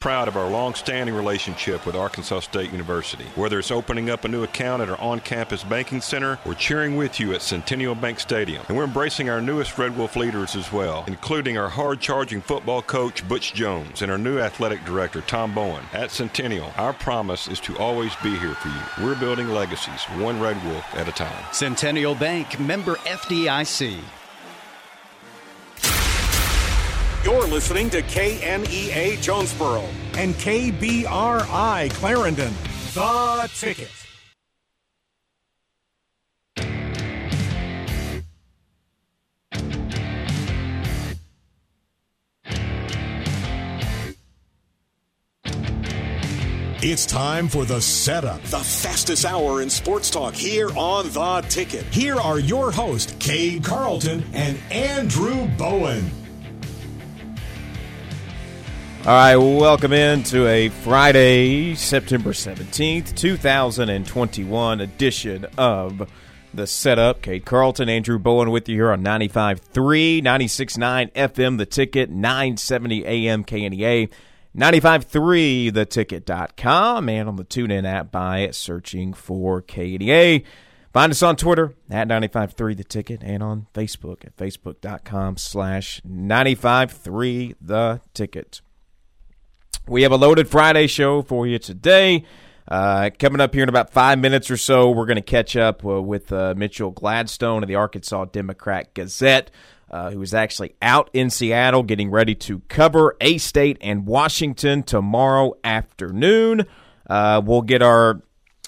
proud of our long-standing relationship with Arkansas State University. Whether it's opening up a new account at our on-campus banking center or cheering with you at Centennial Bank Stadium. And we're embracing our newest Red Wolf leaders as well, including our hard-charging football coach Butch Jones and our new athletic director Tom Bowen. At Centennial, our promise is to always be here for you. We're building legacies, one Red Wolf at a time. Centennial Bank, member FDIC. You're listening to KNEA Jonesboro and KBRI Clarendon. The Ticket. It's time for the setup, the fastest hour in sports talk here on The Ticket. Here are your hosts, Cade Carlton and Andrew Bowen. All right, welcome in to a Friday, September 17th, 2021 edition of The Setup. Cade Carlton, Andrew Bowen with you here on 95.3, 96.9 FM, The Ticket, 970 AM KNEA, 95.3 theticket.com, and on the TuneIn app by searching for KNEA. Find us on Twitter at 953 The Ticket and on Facebook at facebook.com slash 953 The Ticket. We have a loaded Friday show for you today. Uh, coming up here in about five minutes or so, we're going to catch up uh, with uh, Mitchell Gladstone of the Arkansas Democrat Gazette, uh, who is actually out in Seattle getting ready to cover A State and Washington tomorrow afternoon. Uh, we'll get our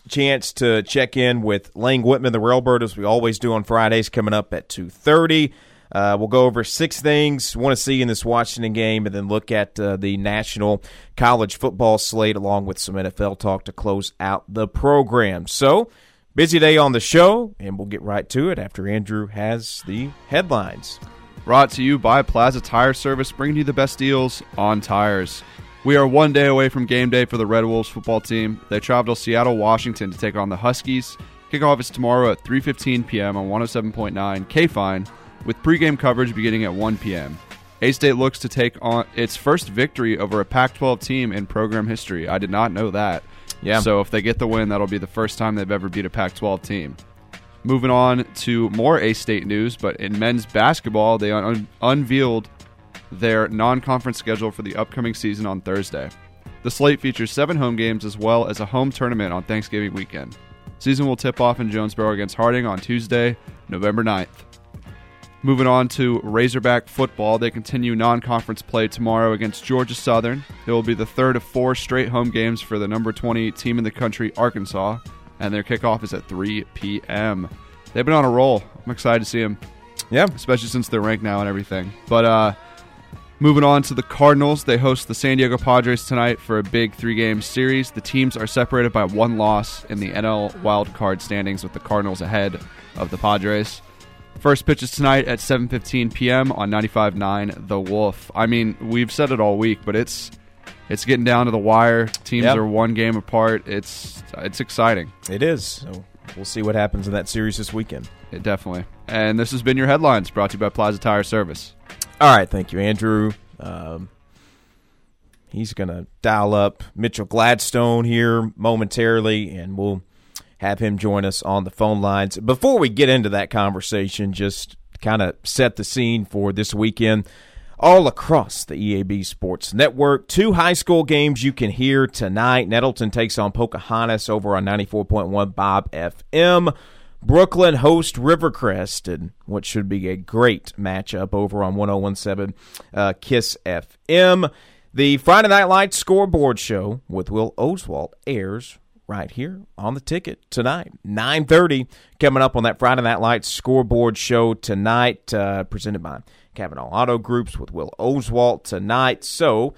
chance to check in with Lang Wittman, the Railbird, as we always do on Fridays, coming up at two thirty. Uh, we'll go over six things want to see in this Washington game, and then look at uh, the national college football slate along with some NFL talk to close out the program. So, busy day on the show, and we'll get right to it after Andrew has the headlines. Brought to you by Plaza Tire Service, bringing you the best deals on tires. We are one day away from game day for the Red Wolves football team. They travel to Seattle, Washington to take on the Huskies. Kickoff is tomorrow at 3:15 p.m. on 107.9 K Fine with pregame coverage beginning at 1 p.m. A State looks to take on its first victory over a Pac 12 team in program history. I did not know that. Yeah. So if they get the win, that'll be the first time they've ever beat a Pac 12 team. Moving on to more A State news, but in men's basketball, they un- unveiled their non conference schedule for the upcoming season on Thursday. The slate features seven home games as well as a home tournament on Thanksgiving weekend. Season will tip off in Jonesboro against Harding on Tuesday, November 9th. Moving on to Razorback football, they continue non conference play tomorrow against Georgia Southern. It will be the third of four straight home games for the number 20 team in the country, Arkansas, and their kickoff is at 3 p.m. They've been on a roll. I'm excited to see them. Yeah. Especially since they're ranked now and everything. But uh, moving on to the Cardinals, they host the San Diego Padres tonight for a big three game series. The teams are separated by one loss in the NL wild card standings, with the Cardinals ahead of the Padres. First pitch is tonight at 7:15 p.m. on 95.9 The Wolf. I mean, we've said it all week, but it's it's getting down to the wire. Teams Yep. are one game apart. It's it's exciting. It is. So we'll see what happens in that series this weekend. It definitely. And this has been your headlines brought to you by Plaza Tire Service. All right, thank you, Andrew. Um, he's going to dial up Mitchell Gladstone here momentarily, and we'll have him join us on the phone lines. Before we get into that conversation, just kind of set the scene for this weekend. All across the EAB Sports Network, two high school games you can hear tonight. Nettleton takes on Pocahontas over on 94.1 Bob FM. Brookland host Rivercrest and what should be a great matchup over on 1017 uh, Kiss FM. The Friday Night Lights scoreboard show with Will Oswald airs right here on the ticket tonight 9.30 coming up on that friday night lights scoreboard show tonight uh, presented by Kavanaugh Auto Groups with Will Oswalt tonight. So,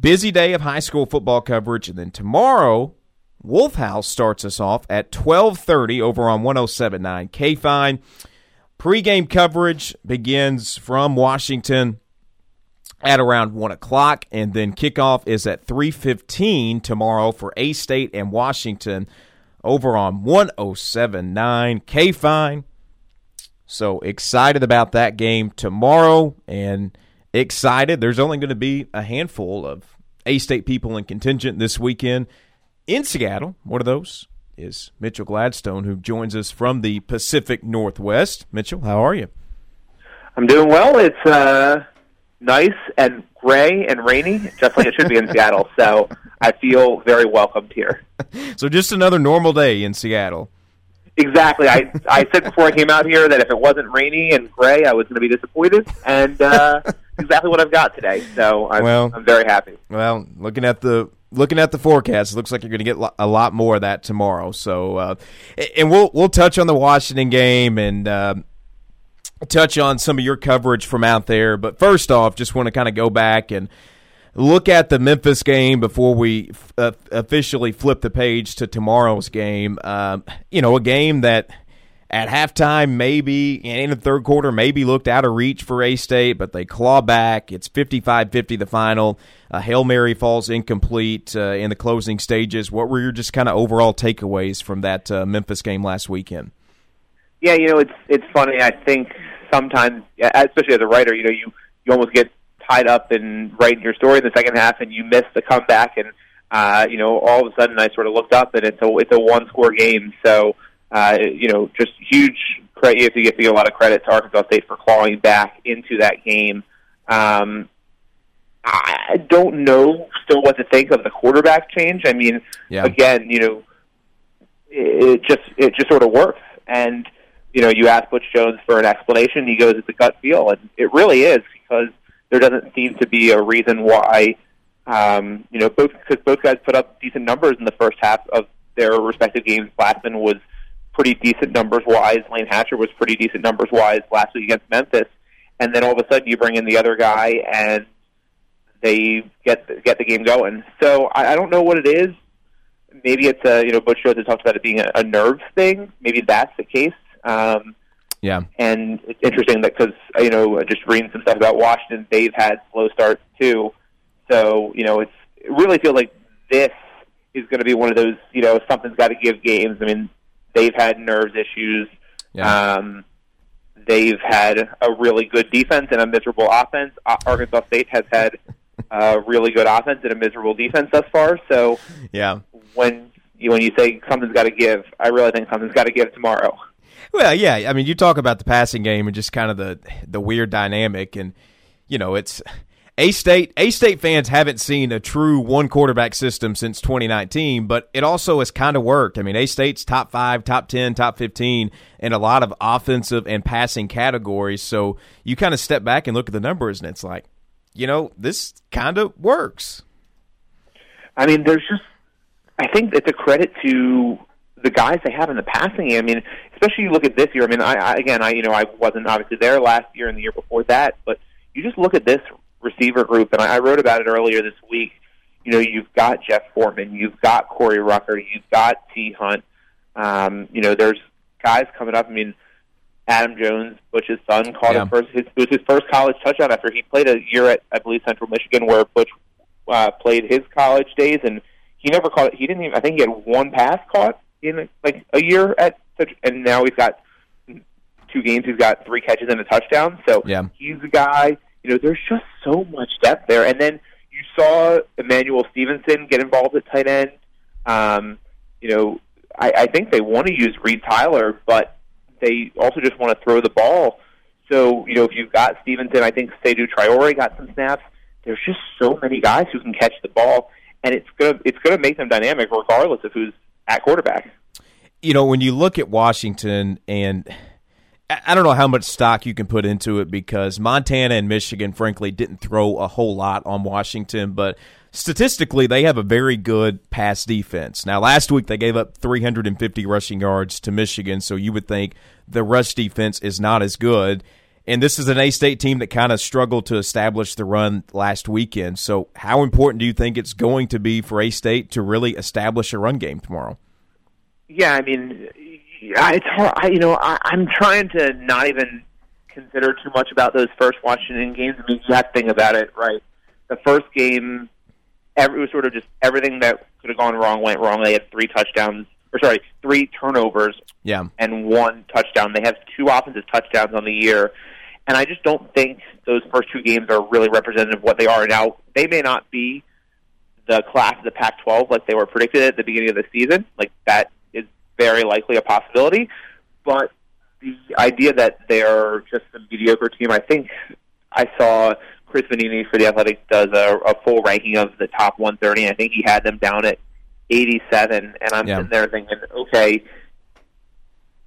busy day of high school football coverage. And then tomorrow, Wolf House starts us off at 1230 over on 1079 K-Fine. Pre-game coverage begins from Washington at around 1 o'clock, and then kickoff is at 3.15 tomorrow for A-State and Washington over on 1079 K-Fine. So excited about that game tomorrow and excited. There's only going to be a handful of A State people in contingent this weekend in Seattle. One of those is Mitchell Gladstone, who joins us from the Pacific Northwest. Mitchell, how are you? I'm doing well. It's uh, nice and gray and rainy, just like it should be in Seattle. So I feel very welcomed here. So just another normal day in Seattle. Exactly. I I said before I came out here that if it wasn't rainy and gray, I was going to be disappointed, and uh, exactly what I've got today. So I'm, Well- I'm very happy. Well, looking at the looking at the forecast, it looks like you're going to get a lot more of that tomorrow. So, uh, and we'll we'll touch on the Washington game and uh, touch on some of your coverage from out there. But first off, just want to kind of go back and look at the Memphis game before we f- uh, officially flip the page to tomorrow's game. Um, you know, a game that at halftime, maybe and in the third quarter, maybe looked out of reach for A State, but they claw back. It's 55 50 the final. Uh, Hail Mary falls incomplete uh, in the closing stages. What were your just kind of overall takeaways from that uh, Memphis game last weekend? Yeah, you know, it's it's funny. I think sometimes, especially as a writer, you know, you you almost get tied up in writing your story in the second half, and you miss the comeback, and uh, you know, all of a sudden, I sort of looked up, and it's a it's a one score game. So, uh, you know, just huge credit. You have to give a lot of credit to Arkansas State for clawing back into that game. Um, I don't know still what to think of the quarterback change. I mean, Yeah. again, you know, it just it just sort of works. And you know, you ask Butch Jones for an explanation, he goes, "It's a gut feel," and it really is because there doesn't seem to be a reason why. Um, you know, both because both guys put up decent numbers in the first half of their respective games. Blackman was pretty decent numbers wise. Layne Hatcher was pretty decent numbers wise last week against Memphis, and then all of a sudden you bring in the other guy and they get the, get the game going. So I, I don't know what it is. Maybe it's a you know Butch Jones has talked about it being a, a nerve thing. Maybe that's the case. Um, Yeah. and it's interesting that because you know just reading some stuff about Washington, they've had slow starts too. So you know it's it really feels like this is going to be one of those you know something's got to give games. I mean they've had nerves issues. Yeah. Um, they've had a really good defense and a miserable offense. Ar- Arkansas State has had a really good offense and a miserable defense thus far. So yeah. when you when you say something's got to give, I really think something's got to give tomorrow. Well, yeah. I mean, you talk about the passing game and just kind of the the weird dynamic, and you know, it's a state. A state fans haven't seen a true one quarterback system since 2019, but it also has kind of worked. I mean, A State's top five, top ten, top fifteen in a lot of offensive and passing categories. So you kind of step back and look at the numbers, and it's like, you know, this kind of works. I mean, there's just I think it's a credit to the guys they have in the passing game. I mean, especially you look at this year. I mean, I, I again, I you know, I wasn't obviously there last year and the year before that, but you just look at this receiver group, and I, I wrote about it earlier this week. You know, you've got Jeff Foreman, you've got Corey Rucker, you've got T Hunt. Um, you know, there's guys coming up. I mean, Adam Jones, Butch's son, caught Yeah. his first. His, it was his first college touchdown after he played a year at, I believe, Central Michigan, where Butch uh, played his college days, and he never caught. He didn't even. I think he had one pass caught in like a year at such, and now he's got two games. He's got three catches and a touchdown. So Yeah. he's a guy. You know, there's just so much depth there. And then you saw Emmanuel Stevenson get involved at tight end. Um, you know, I, I think they want to use Reed Tyler, but they also just want to throw the ball. So, you know, if you've got Stevenson, I think Seydou Traore got some snaps. There's just so many guys who can catch the ball, and it's gonna it's gonna make them dynamic regardless of who's at quarterback. you know, when you look at Washington, and I I don't know how much stock you can put into it because Montana and Michigan, frankly, didn't throw a whole lot on Washington, but statistically, they have a very good pass defense. Now, last week they gave up 350 rushing yards to Michigan, so you would think the rush defense is not as good. And this is an A State team that kind of struggled to establish the run last weekend. So, how important do you think it's going to be for A State to really establish a run game tomorrow? Yeah, I mean, it's hard. I, you know, I, I'm trying to not even consider too much about those first Washington games. I mean, you have to think about it, right? The first game, every, it was sort of just everything that could have gone wrong went wrong. They had three touchdowns, or sorry, three turnovers Yeah. and one touchdown. They have two offensive touchdowns on the year. And I just don't think those first two games are really representative of what they are now. They may not be the class of the Pac-12 like they were predicted at the beginning of the season. Like that is very likely a possibility. But the idea that they're just a mediocre team, I think I saw Chris Vannini for the Athletics does a, a full ranking of the top 130. I think he had them down at 87, and I'm Yeah. sitting there thinking, okay,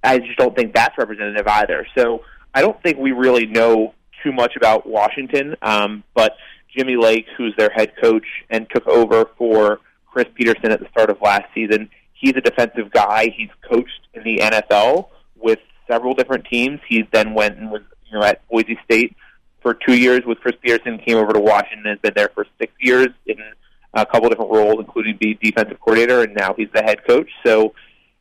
I just don't think that's representative either. So I don't think we really know too much about Washington. Um, but Jimmy Lake, who's their head coach and took over for Chris Petersen at the start of last season, he's a defensive guy. He's coached in the NFL with several different teams. He then went and was you know at Boise State for two years with Chris Petersen. Came over to Washington and has been there for six years in a couple different roles, including the defensive coordinator, and now he's the head coach. So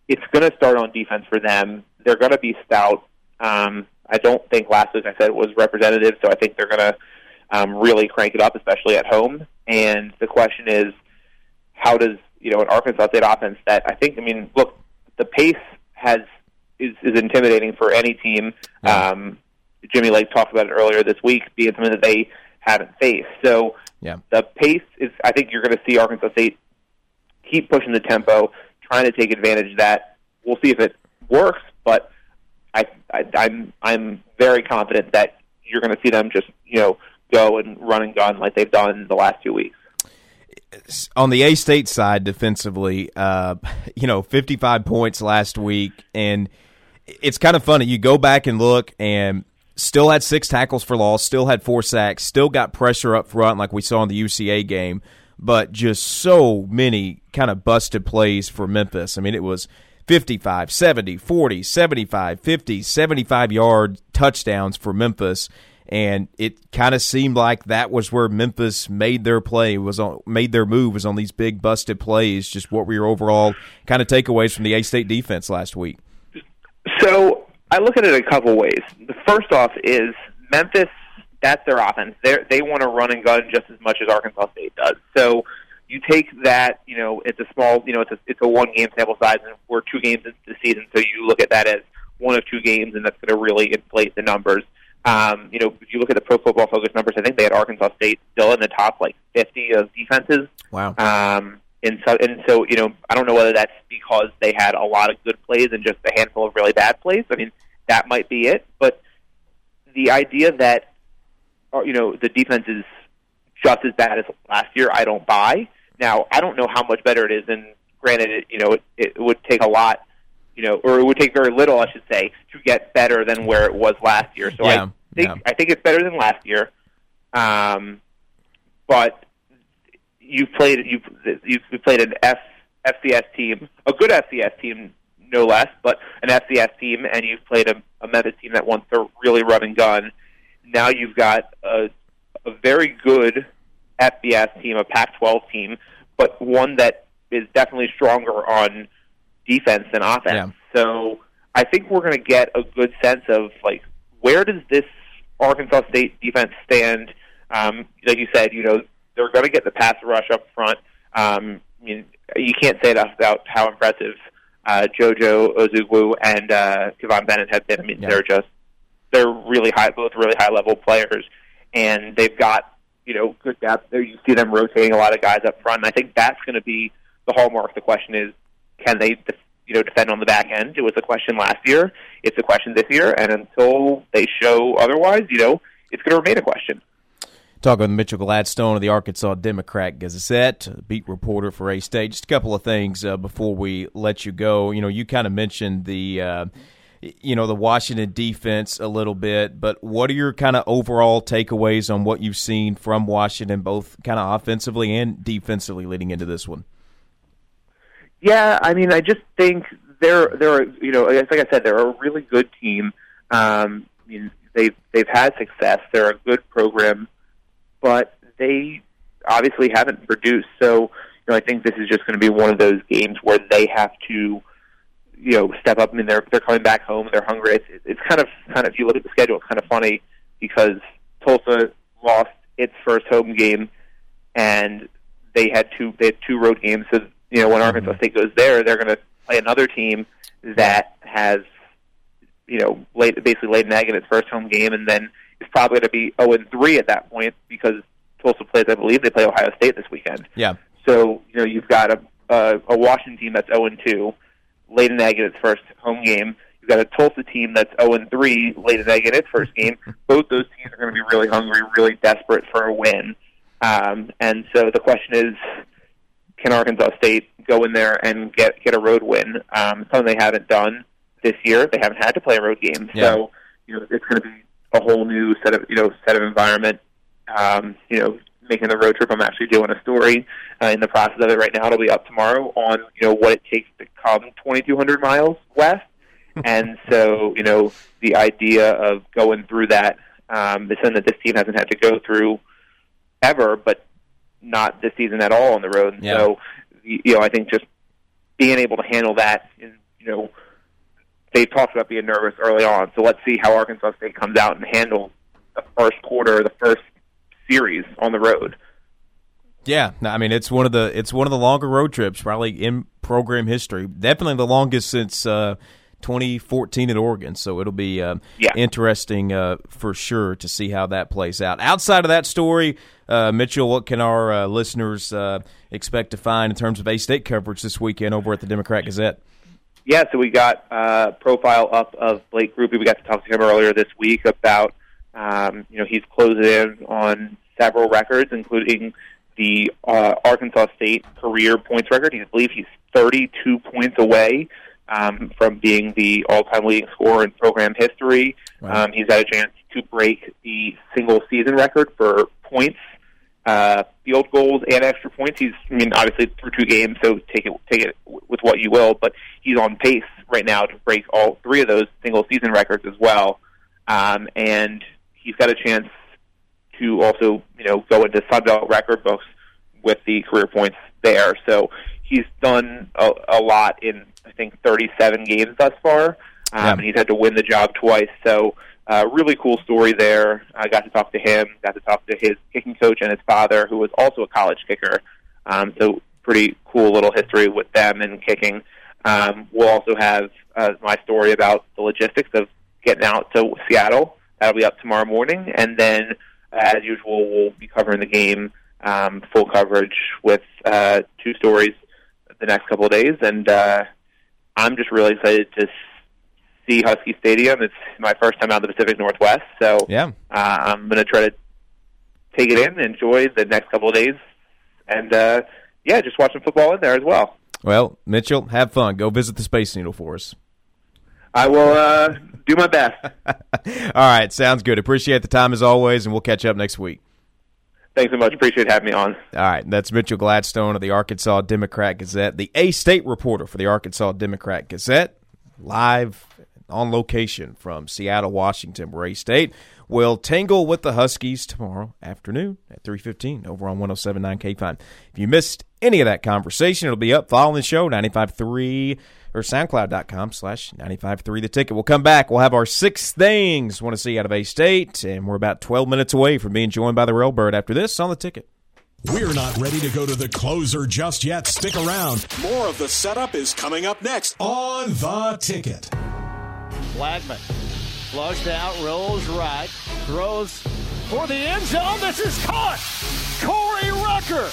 it's going to start on defense for them. They're going to be stout. Um, I don't think last week I said it was representative, so I think they're going to um, really crank it up, especially at home. And the question is, how does you know an Arkansas State offense that I think I mean look the pace has is, is intimidating for any team. Um, Jimmy Lake talked about it earlier this week, being something that they haven't faced. So Yeah. the pace is I think you're going to see Arkansas State keep pushing the tempo, trying to take advantage of that. We'll see if it works, but I, I I'm I'm very confident that you're going to see them just you know go and run and gun like they've done the last two weeks. on the A State side defensively, uh, you know, 55 points last week, and it's kind of funny. You go back and look, and still had six tackles for loss, still had four sacks, still got pressure up front, like we saw in the UCA game, but just so many kind of busted plays for Memphis. I mean, it was 55, 70, 40, 75, 50, 75 yard touchdowns for Memphis and it kind of seemed like that was where Memphis made their play was on made their move was on these big busted plays. Just what were your overall kind of takeaways from the A State defense last week? So I look at it a couple ways. The first off is Memphis. That's their offense. They they want to run and gun just as much as Arkansas State does. So you take that. You know, it's a small. You know, it's a it's a one game sample size, and we're two games into the season. So you look at that as one of two games, and that's going to really inflate the numbers. Um, you know, if you look at the Pro Football Focus numbers, I think they had Arkansas State still in the top like 50 of defenses. Wow. Um, and so, and so, you know, I don't know whether that's because they had a lot of good plays and just a handful of really bad plays. I mean, that might be it. But the idea that, uh, you know, the defense is just as bad as last year, I don't buy. Now, I don't know how much better it is, and granted, it, you know, it, it would take a lot, you know, or it would take very little, I should say, to get better than where it was last year. So Yeah, I think yeah. I think it's better than last year. Um, but you've played you've you've played an F, FCS team, a good FCS team, no less, but an FCS team, and you've played a, a Memphis team that wants to really run and gun. Now you've got a, a very good FBS team, a Pac-12 team, but one that is definitely stronger on defense than offense. Yeah. So I think we're going to get a good sense of like where does this Arkansas State defense stand? Um, like you said, you know they're going to get the pass rush up front. Um, I mean, you can't say enough about how impressive uh, JoJo Ozugwu and uh, Kivon Bennett have been. I mean, Yeah. they're just they're really high, both really high level players, and they've got you know good depth. There, you see them rotating a lot of guys up front. And I think that's going to be the hallmark. The question is, can they you know defend on the back end? It was a question last year. It's a question this year, and until they show otherwise, you know, it's going to remain a question. Talking with Mitchell Gladstone of the Arkansas Democrat Gazette, beat reporter for A State. Just a couple of things uh, before we let you go. You know, you kind of mentioned the, uh, you know, the Washington defense a little bit, but what are your kind of overall takeaways on what you've seen from Washington, both kind of offensively and defensively, leading into this one? Yeah, I mean, I just think they're they're you know, like I said, they're a really good team. Um, I mean, they've they've had success. They're a good program, but they obviously haven't produced. So, you know, I think this is just going to be one of those games where they have to, you know, step up. I mean, they're they're coming back home. They're hungry. It's it's kind of kind of if you look at the schedule, it's kind of funny because Tulsa lost its first home game, and they had two they had two road games. So you know when mm-hmm. Arkansas State goes there, they're going to play another team that has you know laid, basically laid an egg in its first home game, and then it's probably going to be zero and three at that point because Tulsa plays. I believe they play Ohio State this weekend. Yeah. So you know you've got a a, a Washington team that's 0 and 2, late in egg in its first home game. You've got a Tulsa team that's 0 and 3, late in egg in its first game. Both those teams are going to be really hungry, really desperate for a win. Um, and so the question is, can Arkansas State go in there and get get a road win? Um, something they haven't done this year. They haven't had to play a road game, Yeah. so you know it's going to be a whole new set of you know set of environment. Um, you know, making the road trip. I'm actually doing a story uh, in the process of it right now. It'll be up tomorrow on you know what it takes to come 2,200 miles west, and so you know the idea of going through that um, is something that this team hasn't had to go through ever, but not this season at all on the road. And Yeah. So you know, I think just being able to handle that, and you know, they talked about being nervous early on. So let's see how Arkansas State comes out and handles the first quarter, the first series on the road. Yeah, I mean it's one of the it's one of the longer road trips probably in program history. Definitely the longest since uh, 2014 at Oregon. So it'll be uh, Yeah. interesting uh, for sure to see how that plays out. Outside of that story, uh, Mitchell, what can our uh, listeners uh, expect to find in terms of A State coverage this weekend over at the Democrat Gazette? Yeah, so we got uh, profile up of Blake Grupe. We got to talk to him earlier this week about, um, you know, he's closing in on several records, including the uh, Arkansas State career points record. He, I believe he's 32 points away um, from being the all-time leading scorer in program history. Wow. Um, he's had a chance to break the single season record for points uh, field goals and extra points. He's, I mean, obviously through two games, so take it take it with what you will. But he's on pace right now to break all three of those single season records as well. Um, and he's got a chance to also, you know, go into Sun Belt record books with the career points there. So he's done a, a lot in, I think, 37 games thus far. Um, Yeah. And he's had to win the job twice. So uh, really cool story there. I got to talk to him, got to talk to his kicking coach and his father, who was also a college kicker. Um, so pretty cool little history with them and kicking. Um, we'll also have uh, my story about the logistics of getting out to Seattle. That'll be up tomorrow morning, and then, as usual, we'll be covering the game um, full coverage with uh, two stories the next couple of days. And uh, I'm just really excited to see Husky Stadium. It's my first time out of the Pacific Northwest, so Yeah. uh, I'm going to try to take it in, enjoy the next couple of days, and uh, yeah, just watch some football in there as well. Well, Mitchell, have fun. Go visit the Space Needle for us. I will uh, do my best. All right, sounds good. Appreciate the time as always, and we'll catch up next week. Thanks so much. Appreciate having me on. All right, that's Mitchell Gladstone of the Arkansas Democrat Gazette, the A State reporter for the Arkansas Democrat Gazette, live on location from Seattle, Washington, where A State will tangle with the Huskies tomorrow afternoon at 3.15 over on 107.9 K-Fine. If you missed any of that conversation, it'll be up following the show, 95.3 or soundcloud.com slash 95.3 the ticket. We'll come back. We'll have our six things want to see out of A-State, and we're about 12 minutes away from being joined by the Railbird after this on the ticket. We're not ready to go to the closer just yet. Stick around. More of the setup is coming up next on The Ticket. Blackman flushed out, rolls right, throws for the end zone. This is caught. Corey Rucker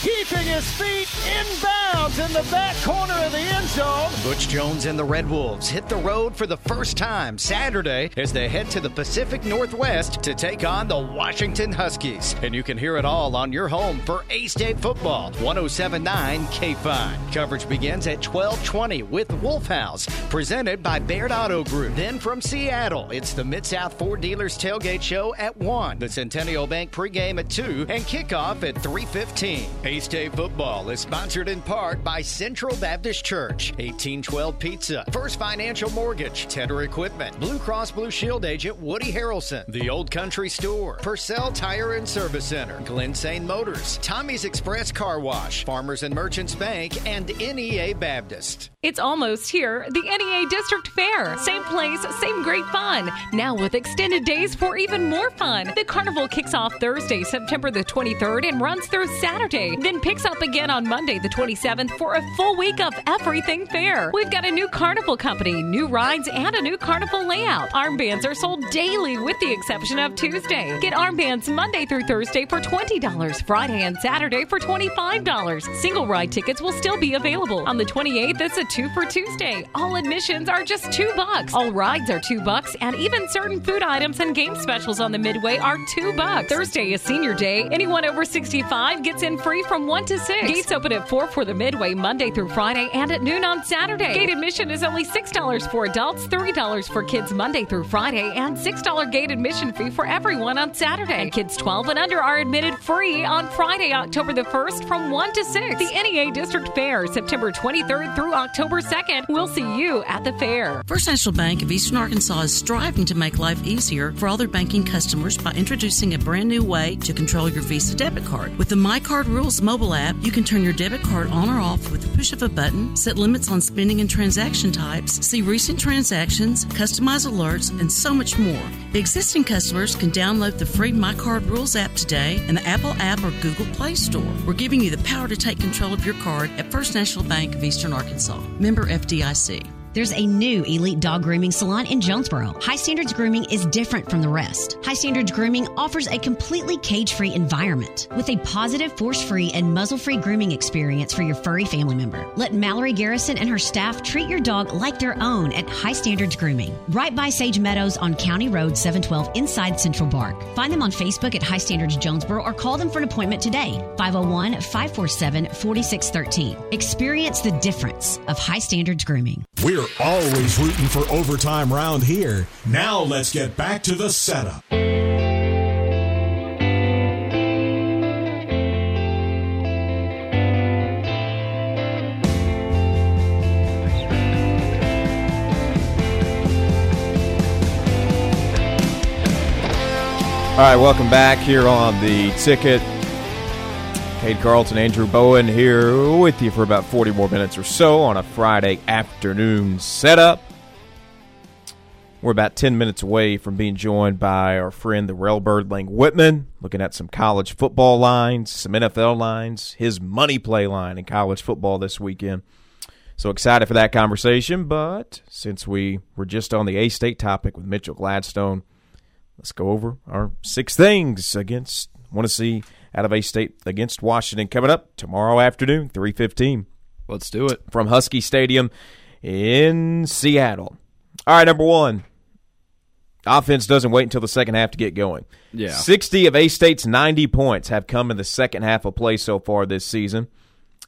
keeping his feet inbounds in the back corner of the end zone. Butch Jones and the Red Wolves hit the road for the first time Saturday as they head to the Pacific Northwest to take on the Washington Huskies. And you can hear it all on your home for A State football. 1079 K-Fine. Coverage begins at 1220 with Wolf House, presented by Baird Auto Group. Then from Seattle, it's the Mid South Ford Dealers Tailgate Show at 1, the Centennial Bank pregame at 2, and kickoff at 315. A State football is sponsored in part by Central Baptist Church, 1812 Pizza, First Financial Mortgage, Tedder Equipment, Blue Cross Blue Shield agent Woody Harrelson, The Old Country Store, Purcell Tire and Service Center, Glen Motors, Tommy's Express Car Wash, Farmers and Merchants Bank, and NEA Baptist. It's almost here. The NEA District Fair. Same place, same great fun. Now with extended days for even more fun. The carnival kicks off Thursday, September the 23rd and runs through Saturday. Then picks up again on Monday, the 27th, for a full week of everything fair. We've got a new carnival company, new rides, and a new carnival layout. Armbands are sold daily with the exception of Tuesday. Get armbands Monday through Thursday for $20, Friday and Saturday for $25. Single ride tickets will still be available. On the 28th, it's a two for Tuesday. All admissions are just two bucks. All rides are two bucks, and even certain food items and game specials on the Midway are two bucks. Thursday is senior day. Anyone over 65 gets in free from 1 to 6. Gates open at 4 for the Midway Monday through Friday and at noon on Saturday. Gate admission is only $6 for adults, $3 for kids Monday through Friday, and $6 gate admission fee for everyone on Saturday. And kids 12 and under are admitted free on Friday, October the 1st from 1 to 6. The NEA District Fair, September 23rd through October 2nd. We'll see you at the fair. First National Bank of Eastern Arkansas is striving to make life easier for all their banking customers by introducing a brand new way to control your Visa debit card. With the My Card Rules mobile app, you can turn your debit card on or off with the push of a button, set limits on spending and transaction types, see recent transactions, customize alerts, and so much more. Existing customers can download the free My Card Rules app today in the Apple app or Google Play Store. We're giving you the power to take control of your card at First National Bank of Eastern Arkansas. Member FDIC. There's a new elite dog grooming salon in Jonesboro. High Standards Grooming is different from the rest. High Standards Grooming offers a completely cage free environment with a positive, force free, and muzzle free grooming experience for your furry family member. Let Mallory Garrison and her staff treat your dog like their own at High Standards Grooming, right by Sage Meadows on County Road 712 inside Central Park. Find them on Facebook at High Standards Jonesboro or call them for an appointment today 501 547 4613. Experience the difference of High Standards Grooming. We're always rooting for overtime round here. Now let's get back to the setup. All right, welcome back here on the ticket. Cade Carlton, Andrew Bowen here with you for about 40 more minutes or so on a Friday afternoon setup. We're about 10 minutes away from being joined by our friend, the Railbird Lang Wittman, looking at some college football lines, some NFL lines, his money play line in college football this weekend. So excited for that conversation. But since we were just on the A State topic with Mitchell Gladstone, let's go over our six things against want to see out of A State against Washington coming up tomorrow afternoon, three fifteen. Let's do it from Husky Stadium in Seattle. All right, number one. Offense doesn't wait until the second half to get going. Yeah. 60 of A State's 90 points have come in the second half of play so far this season.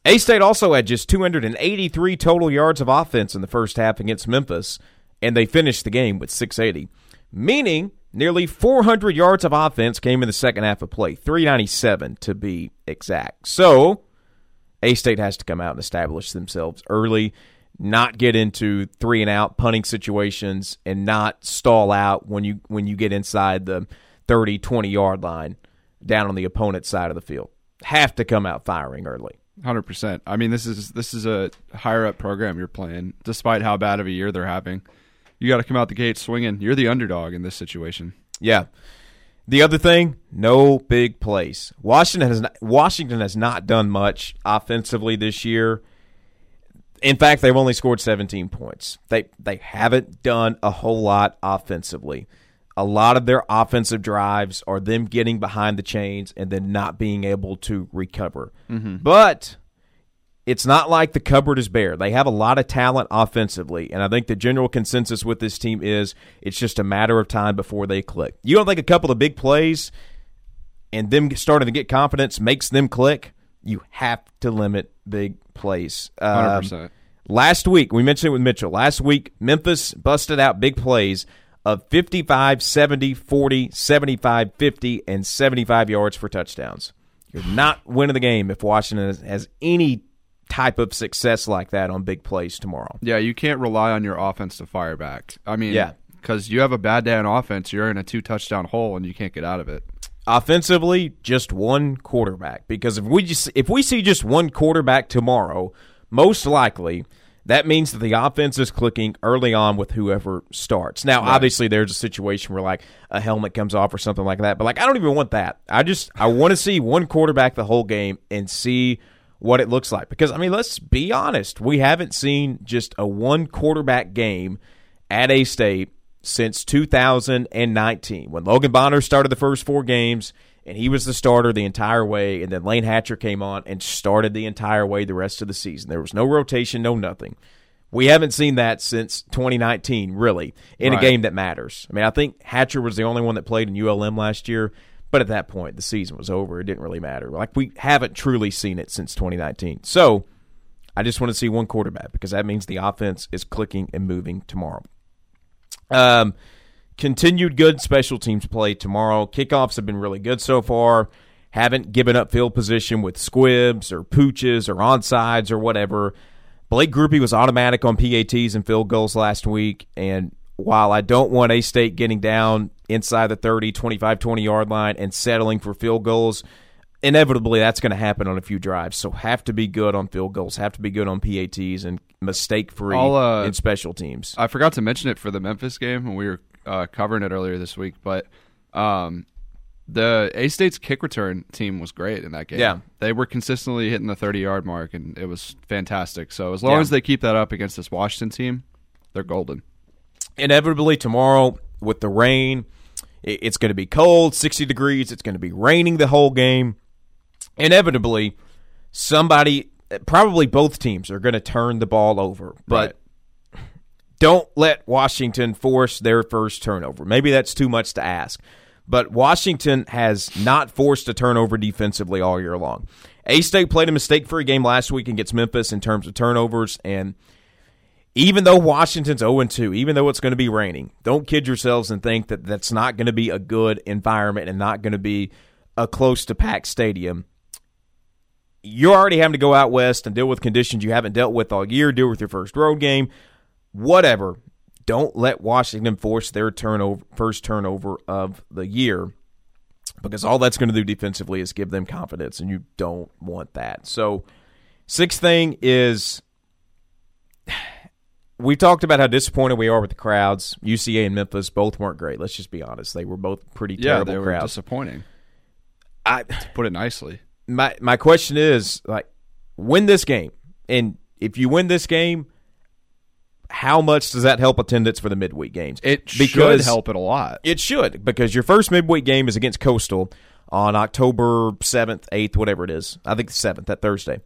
A State also had just 283 total yards of offense in the first half against Memphis, and they finished the game with 680, meaning nearly 400 yards of offense came in the second half of play, 397 to be exact. So, A State has to come out and establish themselves early, not get into three and out punting situations, and not stall out when you when you get inside the 30, 20 yard line down on the opponent's side of the field. Have to come out firing early. Hundred percent. I mean, this is this is a higher up program you're playing, despite how bad of a year they're having. You got to come out the gate swinging. You're the underdog in this situation. Yeah. The other thing, no big plays. Washington has not, Washington has not done much offensively this year. In fact, they've only scored 17 points. They they haven't done a whole lot offensively. A lot of their offensive drives are them getting behind the chains and then not being able to recover. Mm-hmm. But it's not like the cupboard is bare. They have a lot of talent offensively, and I think the general consensus with this team is it's just a matter of time before they click. You don't think a couple of big plays and them starting to get confidence makes them click? You have to limit big plays. Um, Hundred percent. Last week, we mentioned it with Mitchell. Last week, Memphis busted out big plays of 55, 70, 40, 75, 50, and 75 yards for touchdowns. You're not winning the game if Washington has any type of success like that on big plays tomorrow. Yeah, you can't rely on your offense to fire back. I mean, Yeah. because you have a bad day on offense, you're in a two touchdown hole and you can't get out of it. Offensively, just one quarterback. Because if we just if we see just one quarterback tomorrow, most likely that means that the offense is clicking early on with whoever starts. Now, Right. obviously, there's a situation where like a helmet comes off or something like that, but like I don't even want that. I just I want to see one quarterback the whole game and see what it looks like because I mean, let's be honest, we haven't seen just a one quarterback game at A State since 2019 when Logan Bonner started the first four games and he was the starter the entire way and then Layne Hatcher came on and started the entire way the rest of the season. There was no rotation, no nothing. We haven't seen that since 2019 really in Right. a game that matters. I mean, I think Hatcher was the only one that played in ULM last year, but at that point the season was over. It didn't really matter. Like we haven't truly seen it since 2019. So, I just want to see one quarterback because that means the offense is clicking and moving tomorrow. Um, continued good special teams play tomorrow. Kickoffs have been really good so far. Haven't given up field position with squibs or pooches or onside or whatever. Blake Grupe was automatic on PATs and field goals last week. And while I don't want A State getting down inside the 30, 25, 20 yard line and settling for field goals, inevitably that's going to happen on a few drives. So have to be good on field goals, have to be good on PATs and mistake free uh, in special teams. I forgot to mention it for the Memphis game when we were uh, covering it earlier this week, but um, the A State's kick return team was great in that game. Yeah. they were consistently hitting the thirty yard mark, and it was fantastic. So as long Yeah. as they keep that up against this Washington team, they're golden. Inevitably tomorrow with the rain it's going to be cold 60 degrees it's going to be raining the whole game. Inevitably somebody eh, probably both teams are going to turn the ball over but don't let washington force their first turnover. Maybe that's too much to ask but washington has not forced a turnover defensively all year long. A-state played a mistake-free game last week against memphis in terms of turnovers and even though Washington's 0 2, even though it's going to be raining, don't kid yourselves and think that that's not going to be a good environment and not going to be a close to packed stadium. You're already having to go out west and deal with conditions you haven't dealt with all year, deal with your first road game, whatever. Don't let Washington force their turnover first turnover of the year because all that's going to do defensively is give them confidence, and you don't want that. So, sixth thing is we talked about how disappointed we are with the crowds. UCA and Memphis both weren't great. Let's just be honest; they were both pretty Yeah, terrible they were crowds. disappointing. I To put it nicely, my my question is like, win this game, and if you win this game, how much does that help attendance for the midweek games? it should help it a lot. It should because your first midweek game is against Coastal on October seventh, eighth, whatever it is. I think the seventh, that Thursday.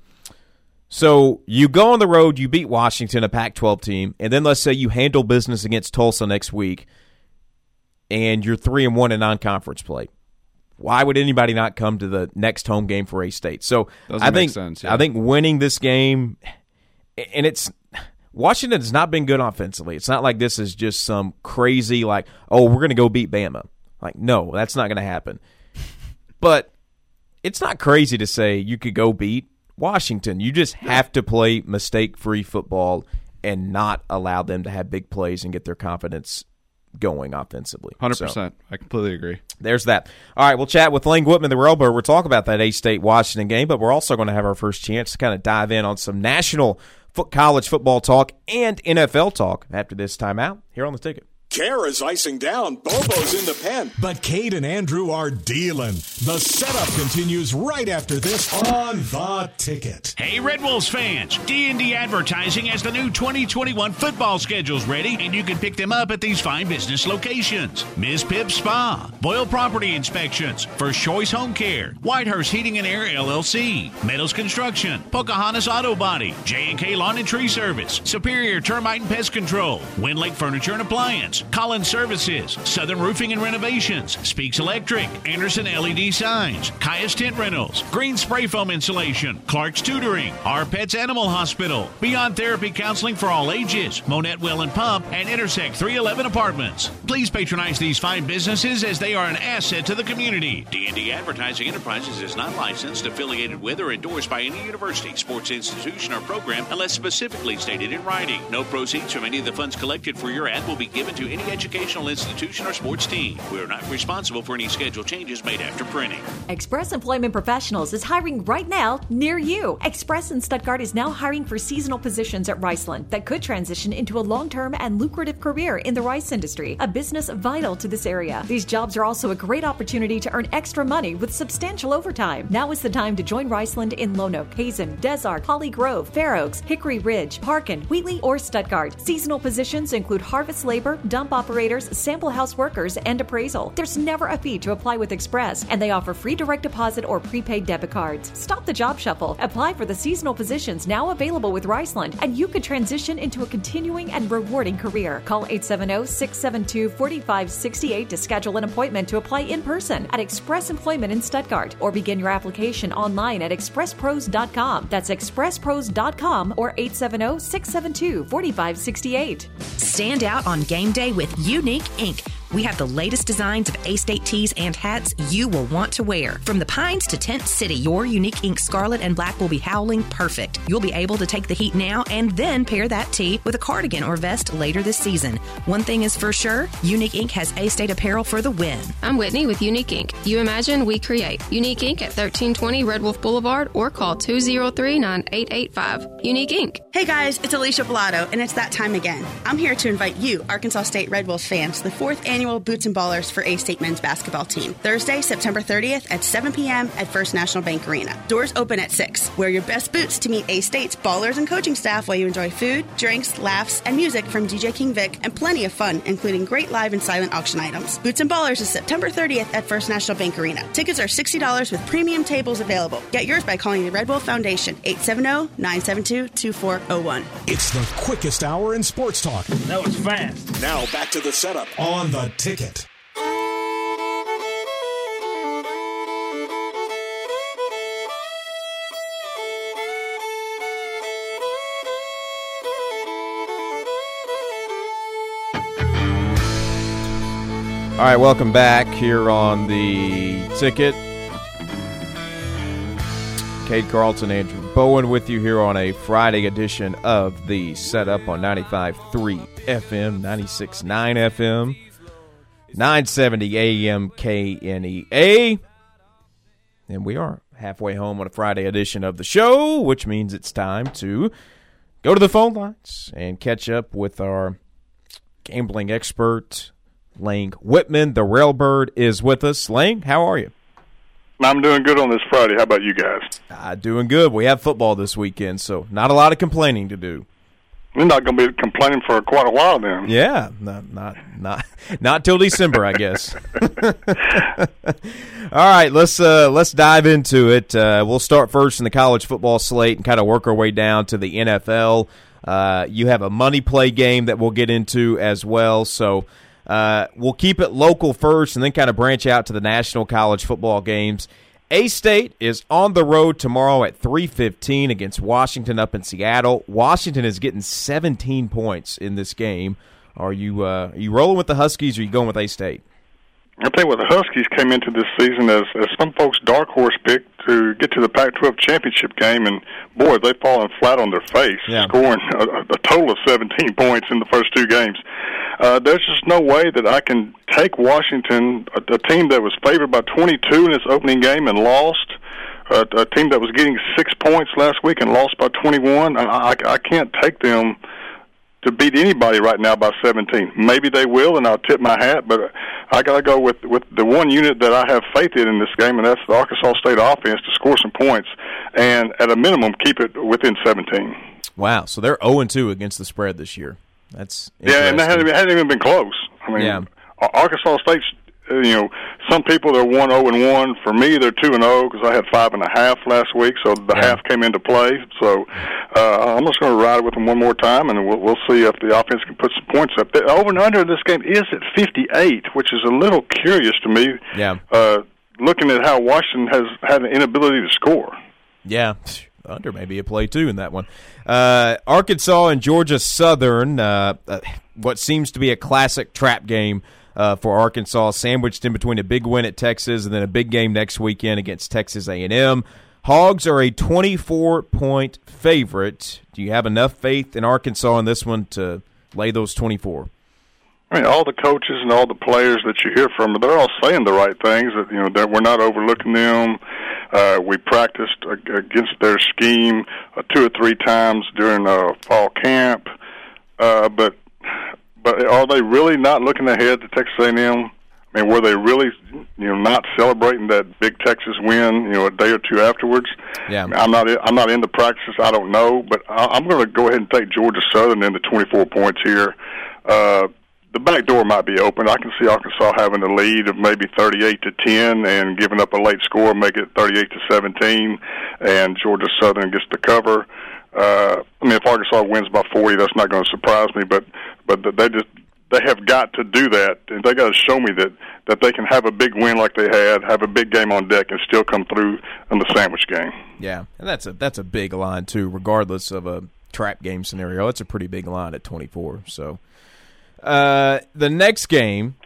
So you go on the road, you beat Washington, a Pac-12 team, and then let's say you handle business against Tulsa next week, and you're three and one in non-conference play. Why would anybody not come to the next home game for A State? So Doesn't I think sense, yeah. I think winning this game, and it's Washington has not been good offensively. It's not like this is just some crazy like, oh, we're going to go beat Bama. Like, no, that's not going to happen. But it's not crazy to say you could go beat Washington. You just have to play mistake-free football and not allow them to have big plays and get their confidence going offensively. Hundred So, percent. I completely agree. there's that. All right, we'll chat with Lang Wittman, the Railbird. We'll talk about that A State Washington game, but we're also going to have our first chance to kind of dive in on some national college football talk and NFL talk after this timeout here on the ticket. Care is icing down. Bobo's in the pen. But Cade and Andrew are dealing. The setup continues right after this on the ticket. Hey, Red Wolves fans! D&D Advertising has the new 2021 football schedules ready, and you can pick them up at these fine business locations: Ms. Pibb Spa, Boyle Property Inspections, First Choice Home Care, Whitehurst Heating and Air LLC, Meadows Construction, Pocahontas Auto Body, J&K Lawn and Tree Service, Superior Termite and Pest Control, Windlake Furniture and Appliance, Collins Services, Southern Roofing and Renovations, Speaks Electric, Anderson LED Signs, Caius Tent Rentals, Green Spray Foam Insulation, Clark's Tutoring, Our Pets Animal Hospital, Beyond Therapy Counseling for all ages, Monette Well and Pump, and Intersect 311 Apartments. Please patronize these fine businesses as they are an asset to the community. D&D Advertising Enterprises is not licensed, affiliated with, or endorsed by any university, sports institution, or program unless specifically stated in writing. No proceeds from any of the funds collected for your ad will be given to any educational institution or sports team. We are not responsible for any schedule changes made after printing. Express Employment Professionals is hiring right now near you. Express in Stuttgart is now hiring for seasonal positions at Riceland that could transition into a long term and lucrative career in the rice industry, a business vital to this area. These jobs are also a great opportunity to earn extra money with substantial overtime. Now is the time to join Riceland in Lonoke, Hazen, Des Arc, Holly Grove, Fair Oaks, Hickory Ridge, Parkin, Wheatley, or Stuttgart. Seasonal positions include harvest labor, dump operators, sample house workers, and appraisal. There's never a fee to apply with Express, and they offer free direct deposit or prepaid debit cards. Stop the job shuffle. Apply for the seasonal positions now available with Riceland, and you could transition into a continuing and rewarding career. Call 870 672 4568 to schedule an appointment to apply in person at Express Employment in Stuttgart or begin your application online at expresspros.com. That's expresspros.com or 870 672 4568. Stand out on game day with Unique Ink. We have the latest designs of A State tees and hats you will want to wear. From the Pines to Tent City, your unique ink scarlet and black will be howling perfect. You'll be able to take the heat now and then pair that tee with a cardigan or vest later this season. One thing is for sure Unique Ink has A State apparel for the win. I'm Whitney with Unique Ink. You imagine, we create. Unique Ink at 1320 Red Wolf Boulevard or call 203 9885. Unique Ink. Hey guys, it's Alicia Bellotto, and it's that time again. I'm here to invite you, Arkansas State Red Wolf fans, to the fourth annual Boots and Ballers for A State men's basketball team. Thursday, September 30th at 7 p.m. at First National Bank Arena. Doors open at 6. Wear your best boots to meet A State's ballers and coaching staff while you enjoy food, drinks, laughs, and music from DJ King Vic and plenty of fun, including great live and silent auction items. Boots and Ballers is September 30th at First National Bank Arena. Tickets are $60 with premium tables available. Get yours by calling the Red Wolf Foundation 870-972-2401. It's the quickest hour in sports talk. That was fast. Now back to the setup on the ticket. All right, welcome back here on the ticket. Cade Carlton, Andrew Bowen with you here on a Friday edition of the setup on 95.3 FM, 96.9 FM, 970 AM KNEA. And we are halfway home on a Friday edition of the show, which means it's time to go to the phone lines and catch up with our gambling expert, Lang Wittman. The Railbird is with us. Lang, how are you? I'm doing good on this Friday. How about you guys? Uh, doing good. We have football this weekend, so not a lot of complaining to do. We're not going to be complaining for quite a while then. Yeah, not not not not till December, I guess. All right, let's uh, let's dive into it. Uh, we'll start first in the college football slate and kind of work our way down to the NFL. Uh, you have a money play game that we'll get into as well, so. Uh, we'll keep it local first and then kind of branch out to the national college football games. A State is on the road tomorrow at 3:15 against Washington up in Seattle. Washington is getting 17 points in this game. Are you uh, are you rolling with the Huskies or are you going with A State? I tell you what, the Huskies came into this season as, as some folks' dark horse pick to get to the Pac-12 championship game, and boy, they've fallen flat on their face, Yeah. scoring a, a total of 17 points in the first two games. Uh, there's just no way that I can take Washington, a, a team that was favored by 22 in its opening game and lost, a, a team that was getting six points last week and lost by 21. I, I, I can't take them to beat anybody right now by 17. Maybe they will, and I'll tip my hat. But I got to go with with the one unit that I have faith in in this game, and that's the Arkansas State offense to score some points, and at a minimum keep it within 17. Wow, so they're 0 2 against the spread this year. That's Yeah, and that hasn't, hasn't even been close. I mean, Yeah. Arkansas State's. Uh, You know, some people they're one zero and one. For me, they're two and zero because I had five and a half last week, so the half came into play. So uh, I'm just going to ride with them one more time, and we'll, we'll see if the offense can put some points up. The over and under in this game is at 58, which is a little curious to me. Yeah. Uh, looking at how Washington has had an inability to score. Yeah, under maybe a play too in that one. Uh, Arkansas and Georgia Southern, uh, uh, what seems to be a classic trap game uh, for Arkansas, sandwiched in between a big win at Texas and then a big game next weekend against Texas A&M. Hogs are a 24 point favorite. Do you have enough faith in Arkansas in this one to lay those 24? Uh, I mean, all the coaches and all the players that you hear from, they're all saying the right things. That you know, that we're not overlooking them. Uh, we practiced against their scheme uh, two or three times during uh, fall camp. Uh, but but are they really not looking ahead to Texas A&M? I mean, were they really, you know, not celebrating that big Texas win, you know, a day or two afterwards? Yeah, I mean, I'm not. I'm not in the practices. I don't know, but I'm going to go ahead and take Georgia Southern in the 24 points here. Uh, the back door might be open. I can see Arkansas having a lead of maybe 38 to 10 and giving up a late score, make it 38 to 17, and Georgia Southern gets the cover. Uh, I mean, if Arkansas wins by 40, that's not going to surprise me. But but they just they have got to do that, and they got to show me that that they can have a big win like they had, have a big game on deck, and still come through in the sandwich game. Yeah, and that's a that's a big line too, regardless of a trap game scenario. It's a pretty big line at 24. So uh, the next game,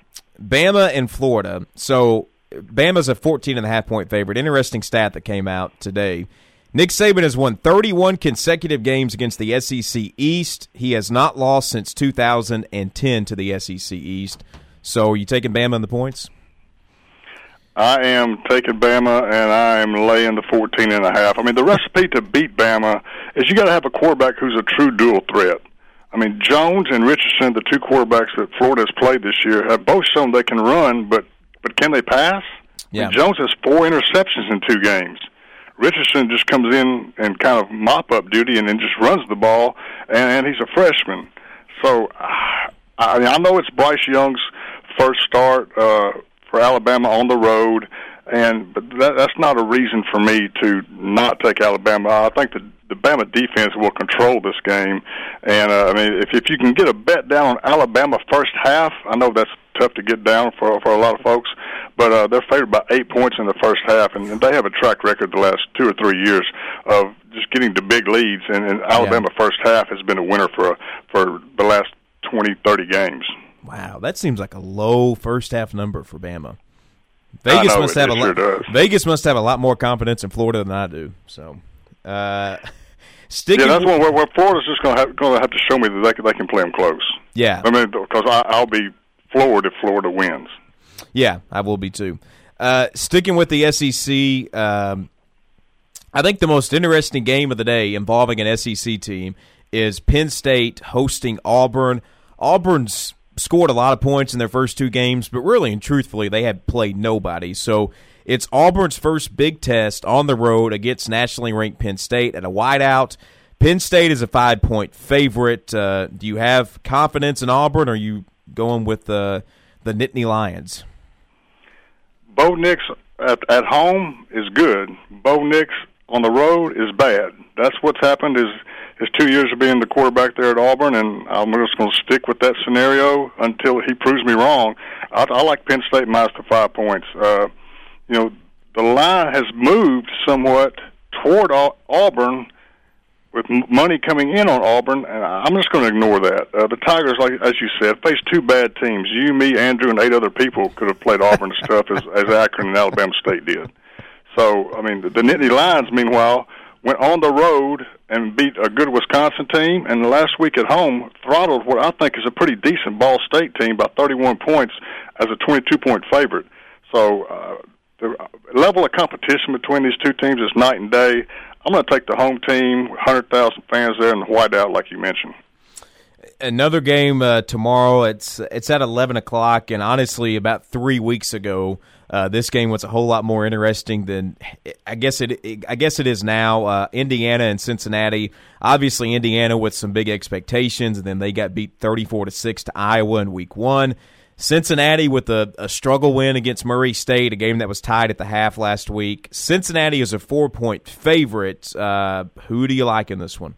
Bama and Florida. So Bama's a 14 and a half point favorite. Interesting stat that came out today. Nick Saban has won 31 consecutive games against the SEC East. He has not lost since 2010 to the SEC East. So, are you taking Bama in the points? I am taking Bama, and I am laying the 14 and a half. I mean, the recipe to beat Bama is you got to have a quarterback who's a true dual threat. I mean, Jones and Richardson, the two quarterbacks that Florida has played this year, have both shown they can run, but but can they pass? Yeah. I mean, Jones has four interceptions in two games. Richardson just comes in and kind of mop up duty and then just runs the ball, and, and he's a freshman. So, I mean, I know it's Bryce Young's first start uh, for Alabama on the road, and but that, that's not a reason for me to not take Alabama. I think the the Bama defense will control this game. And uh, I mean, if if you can get a bet down on Alabama first half, I know that's tough to get down for for a lot of folks, but uh, they're favored by eight points in the first half, and, and they have a track record the last two or three years of just getting to big leads. And, and Alabama yeah. first half has been a winner for for the last twenty thirty games. Wow, that seems like a low first half number for Bama. Vegas must have a sure lot. Does. Vegas must have a lot more confidence in Florida than I do. So, uh, sticking. Yeah, that's one where, where Florida's just going to have, going to have to show me that they can, they can play them close. Yeah, I mean, because I'll be floored if Florida wins. Yeah, I will be too. Uh, sticking with the SEC, um, I think the most interesting game of the day involving an SEC team is Penn State hosting Auburn. Auburn's scored a lot of points in their first two games, but really and truthfully, they have played nobody. So it's Auburn's first big test on the road against nationally ranked Penn State at a wideout. Penn State is a five point favorite. Uh, do you have confidence in Auburn, or are you going with the the Nittany Lions? Bo Nix at at home is good. Bo Nix on the road is bad. That's what's happened. Is his two years of being the quarterback there at Auburn, and I'm just going to stick with that scenario until he proves me wrong. I, I like Penn State minus the five points. Uh, you know, the line has moved somewhat toward Auburn with money coming in on Auburn, and I'm just going to ignore that. Uh, the Tigers, like as you said, faced two bad teams. You, me, Andrew, and eight other people could have played Auburn as tough as, as Akron and Alabama State did. So, I mean, the, the Nittany Lions, meanwhile, went on the road and beat a good Wisconsin team, and last week at home throttled what I think is a pretty decent Ball State team by 31 points as a 22 point favorite. So uh, the level of competition between these two teams is night and day. I'm going to take the home team, 100,000 fans there, and white out like you mentioned. Another game uh, tomorrow. It's it's at 11 o'clock, and honestly, about three weeks ago, uh, this game was a whole lot more interesting than I guess it. it I guess it is now. Uh, Indiana and Cincinnati. Obviously, Indiana with some big expectations, and then they got beat thirty-four to six to Iowa in Week One. Cincinnati with a, a, struggle win against Murray State, a game that was tied at the half last week. Cincinnati is a four-point favorite. Uh, who do you like in this one?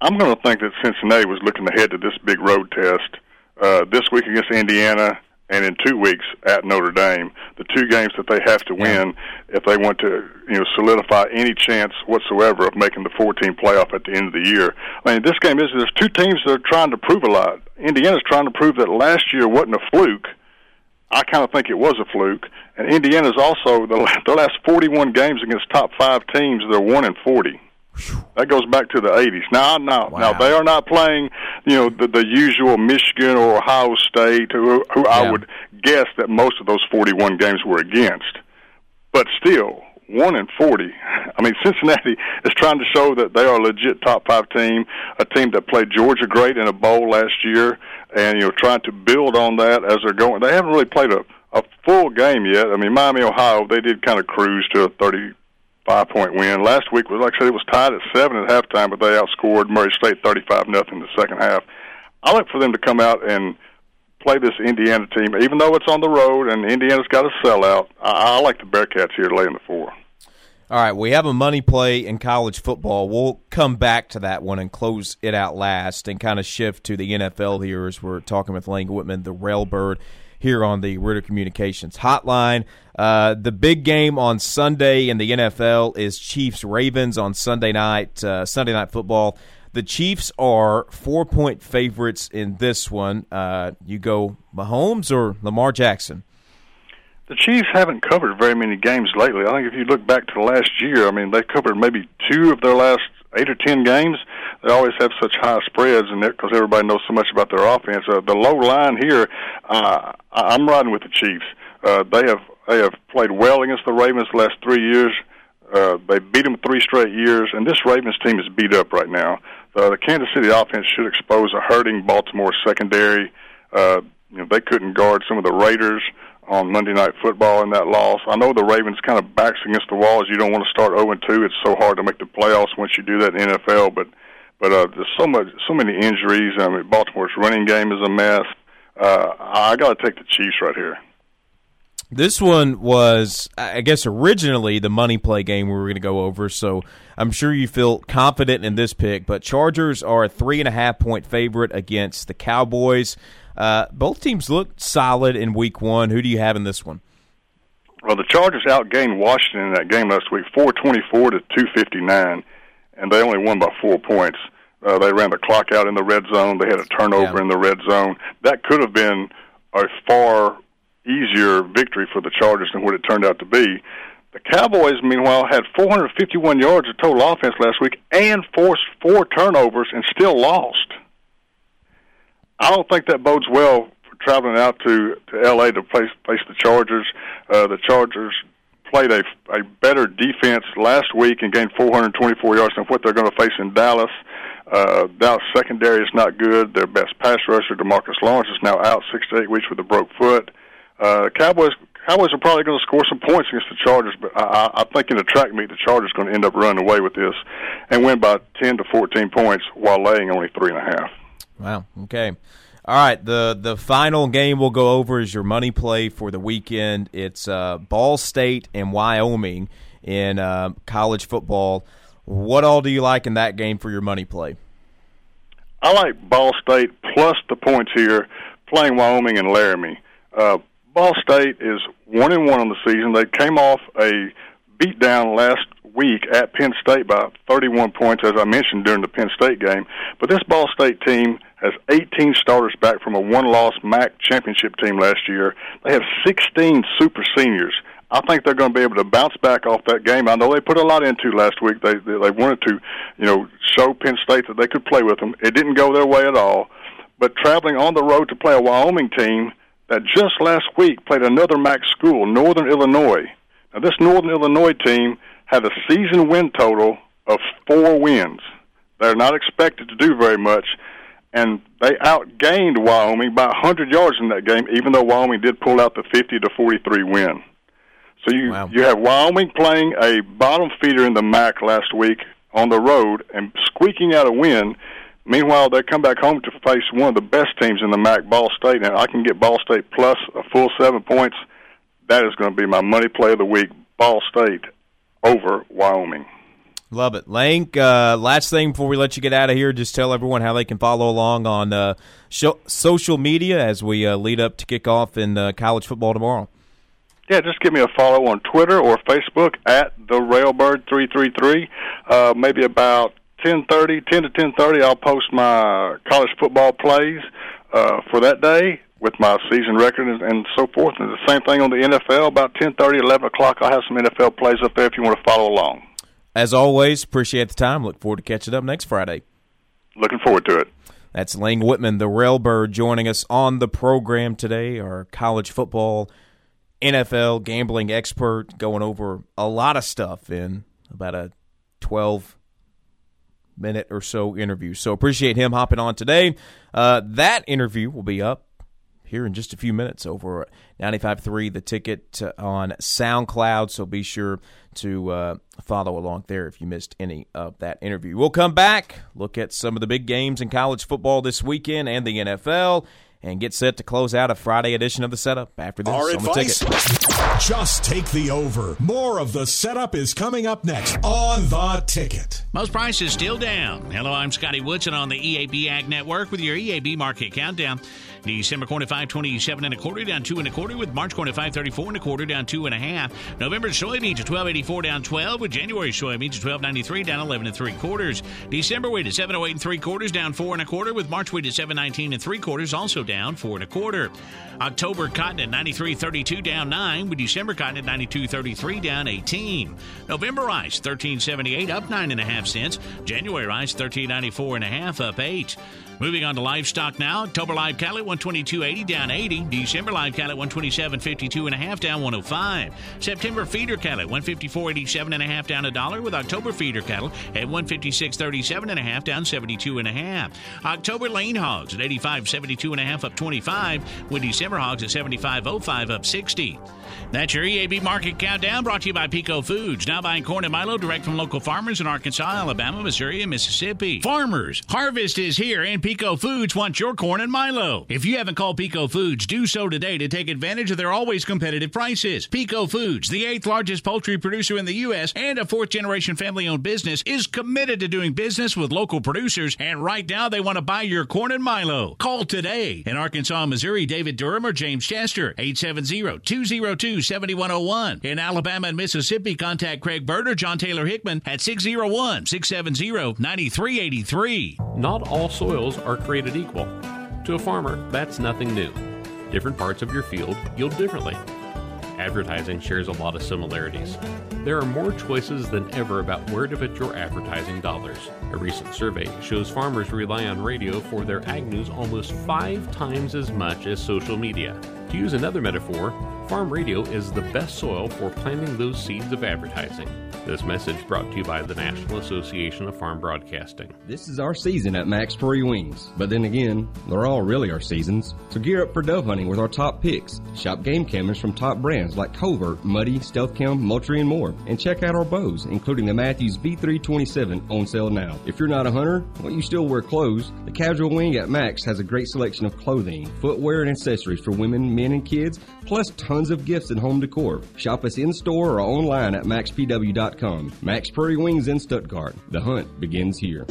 I'm going to think that Cincinnati was looking ahead to this big road test uh, this week against Indiana and in two weeks at Notre Dame, the two games that they have to win if they want to, you know, solidify any chance whatsoever of making the 14 playoff at the end of the year. I mean, this game is there's two teams that are trying to prove a lot. Indiana's trying to prove that last year wasn't a fluke. I kind of think it was a fluke, and Indiana's also the the last 41 games against top five teams. They're one and 40. That goes back to the 80s. Now, now, wow. now they are not playing, you know, the, the usual Michigan or Ohio State, who, who yeah. I would guess that most of those 41 games were against. But still, one in 40. I mean, Cincinnati is trying to show that they are a legit top five team, a team that played Georgia great in a bowl last year, and you know, trying to build on that as they're going. They haven't really played a a full game yet. I mean, Miami, Ohio, they did kind of cruise to a 35 point win. Last week was, like I said, it was tied at seven at halftime, but they outscored Murray State 35 nothing in the second half. I look for them to come out and play this Indiana team, even though it's on the road and Indiana's got a sellout. I, I like the Bearcats here to lay in the four. All right, we have a money play in college football. We'll come back to that one and close it out last and kind of shift to the NFL here as we're talking with Lang Wittman, the Railbird here on the Ritter Communications Hotline. Uh, the big game on Sunday in the NFL is Chiefs Ravens on Sunday night, uh, Sunday night football. The Chiefs are four point favorites in this one. Uh, you go Mahomes or Lamar Jackson? The Chiefs haven't covered very many games lately. I think if you look back to last year, I mean, they covered maybe two of their last eight or ten games, they always have such high spreads, and because everybody knows so much about their offense. Uh, the low line here, uh, I'm riding with the Chiefs. Uh, they have they have played well against the Ravens the last three years. Uh, they beat them three straight years, and this Ravens team is beat up right now. Uh, the Kansas City offense should expose a hurting Baltimore secondary. Uh, you know, they couldn't guard some of the Raiders on Monday Night Football in that loss. I know the Ravens kind of backs against the wall as you don't want to start 0 and 2. It's so hard to make the playoffs once you do that in NFL, but but uh, there's so much, so many injuries. I mean, Baltimore's running game is a mess. Uh, I got to take the Chiefs right here. This one was, I guess, originally the money play game we were going to go over. So I'm sure you feel confident in this pick. But Chargers are a three and a half point favorite against the Cowboys. Uh, both teams looked solid in week one. Who do you have in this one? Well, the Chargers outgained Washington in that game last week, 424 to 259, and they only won by four points. Uh, they ran the clock out in the red zone. They had a turnover yeah. in the red zone. That could have been a far easier victory for the Chargers than what it turned out to be. The Cowboys, meanwhile, had 451 yards of total offense last week and forced four turnovers and still lost. I don't think that bodes well for traveling out to to L.A. to face face the Chargers. Uh, the Chargers played a a better defense last week and gained 424 yards than what they're going to face in Dallas. Uh, Dallas secondary is not good. Their best pass rusher, Demarcus Lawrence, is now out six to eight weeks with a broke foot. Uh, Cowboys Cowboys are probably going to score some points against the Chargers, but I, I think in the track meet, the Chargers are going to end up running away with this and win by 10 to 14 points while laying only three and a half. Wow. Okay. All right. The the final game we'll go over is your money play for the weekend. It's uh, Ball State and Wyoming in uh, college football. What all do you like in that game for your money play? I like Ball State plus the points here, playing Wyoming and Laramie. Uh, Ball State is one and one on the season. They came off a beatdown last week at Penn State by 31 points, as I mentioned during the Penn State game. But this Ball State team has 18 starters back from a one-loss MAC championship team last year. They have 16 super seniors. I think they're going to be able to bounce back off that game. I know they put a lot into last week. They they, they wanted to, you know, show Penn State that they could play with them. It didn't go their way at all. But traveling on the road to play a Wyoming team that just last week played another MAC school, Northern Illinois. Now this Northern Illinois team had a season win total of four wins. They're not expected to do very much, and they outgained Wyoming by 100 yards in that game, even though Wyoming did pull out the 50 to 43 win. So you wow. you have Wyoming playing a bottom feeder in the MAC last week on the road and squeaking out a win. Meanwhile, they come back home to face one of the best teams in the MAC, Ball State. And I can get Ball State plus a full seven points. That is going to be my money play of the week. Ball State over Wyoming. Love it. Lang, uh, last thing before we let you get out of here, just tell everyone how they can follow along on uh, show, social media as we uh, lead up to kick off in uh, college football tomorrow. Yeah, just give me a follow on Twitter or Facebook at the Railbird three three three. Uh, maybe about ten thirty, ten to ten thirty, I'll post my college football plays uh, for that day with my season record and, and so forth. And the same thing on the NFL. About ten thirty, eleven o'clock, I'll have some NFL plays up there if you want to follow along. As always, appreciate the time. Look forward to catching up next Friday. Looking forward to it. That's Lang Wittman, the Railbird, joining us on the program today. Our college football, NFL gambling expert, going over a lot of stuff in about a 12 minute or so interview. So appreciate him hopping on today. Uh, that interview will be up here in just a few minutes over 95.3 The Ticket on SoundCloud. So be sure to uh, follow along there if you missed any of that interview. We'll come back, look at some of the big games in college football this weekend and the NFL, and get set to close out a Friday edition of the setup after this. Our on the advice? ticket. Just take the over. More of the setup is coming up next on the ticket. Most prices still down. Hello, I'm Scotty Woodson on the EAB Ag Network with your EAB Market Countdown. December corn at 527 and a quarter down two and a quarter with March corn at 534 and a quarter down two and a half. November soybeans at 1284 down 12 with January soybeans at 1293 down 11 and three quarters. December wheat at 708 and three quarters down four and a quarter with March wheat at 719 and three quarters also down four and a quarter. October cotton at 93.32 down 9 with December cotton at 92.33 down 18. November rice 13.78 up 9.5 cents. January rice 13.94 and a half up 8. Moving on to livestock now. October live cattle at 122.80 down 80. December live cattle at 127.52 and a half down 105. September feeder cattle at 154.87 and a half down a dollar with October feeder cattle at 156.37 and a half down 72 and a half. October lean hogs at 85.72 and a half up 25 with December hogs at 75.05 up 60. That's your EAB Market Countdown brought to you by Peco Foods. Now buying corn and Milo direct from local farmers in Arkansas, Alabama, Missouri, and Mississippi. Farmers, harvest is here and Peco Foods wants your corn and Milo. If you haven't called Peco Foods, do so today to take advantage of their always competitive prices. Peco Foods, the eighth largest poultry producer in the U.S. and a fourth generation family owned business, is committed to doing business with local producers, and right now they want to buy your corn and Milo. Call today. In Arkansas, Missouri, David Durham or James Chester, 870 202 7101. In Alabama and Mississippi, contact Craig Bird or John Taylor Hickman at 601 670 9383. Not all soils are created equal. To a farmer, that's nothing new. Different parts of your field yield differently. Advertising shares a lot of similarities. There are more choices than ever about where to put your advertising dollars. A recent survey shows farmers rely on radio for their ag news almost five times as much as social media. To use another metaphor, farm radio is the best soil for planting those seeds of advertising. This message brought to you by the National Association of Farm Broadcasting. This is our season at Mack's Prairie Wings. But then again, they're all really our seasons. So gear up for dove hunting with our top picks. Shop game cameras from top brands like Covert, Muddy, Stealth Cam, Moultrie, and more. And check out our bows, including the Mathews V327 on sale now. If you're not a hunter, well, you still wear clothes. The Casual Wing at Mack's has a great selection of clothing, footwear, and accessories for women, men, and kids, plus tons of gifts and home decor. Shop us in store or online at mackspw.com. Mack's Prairie Wings in Stuttgart. The hunt begins here.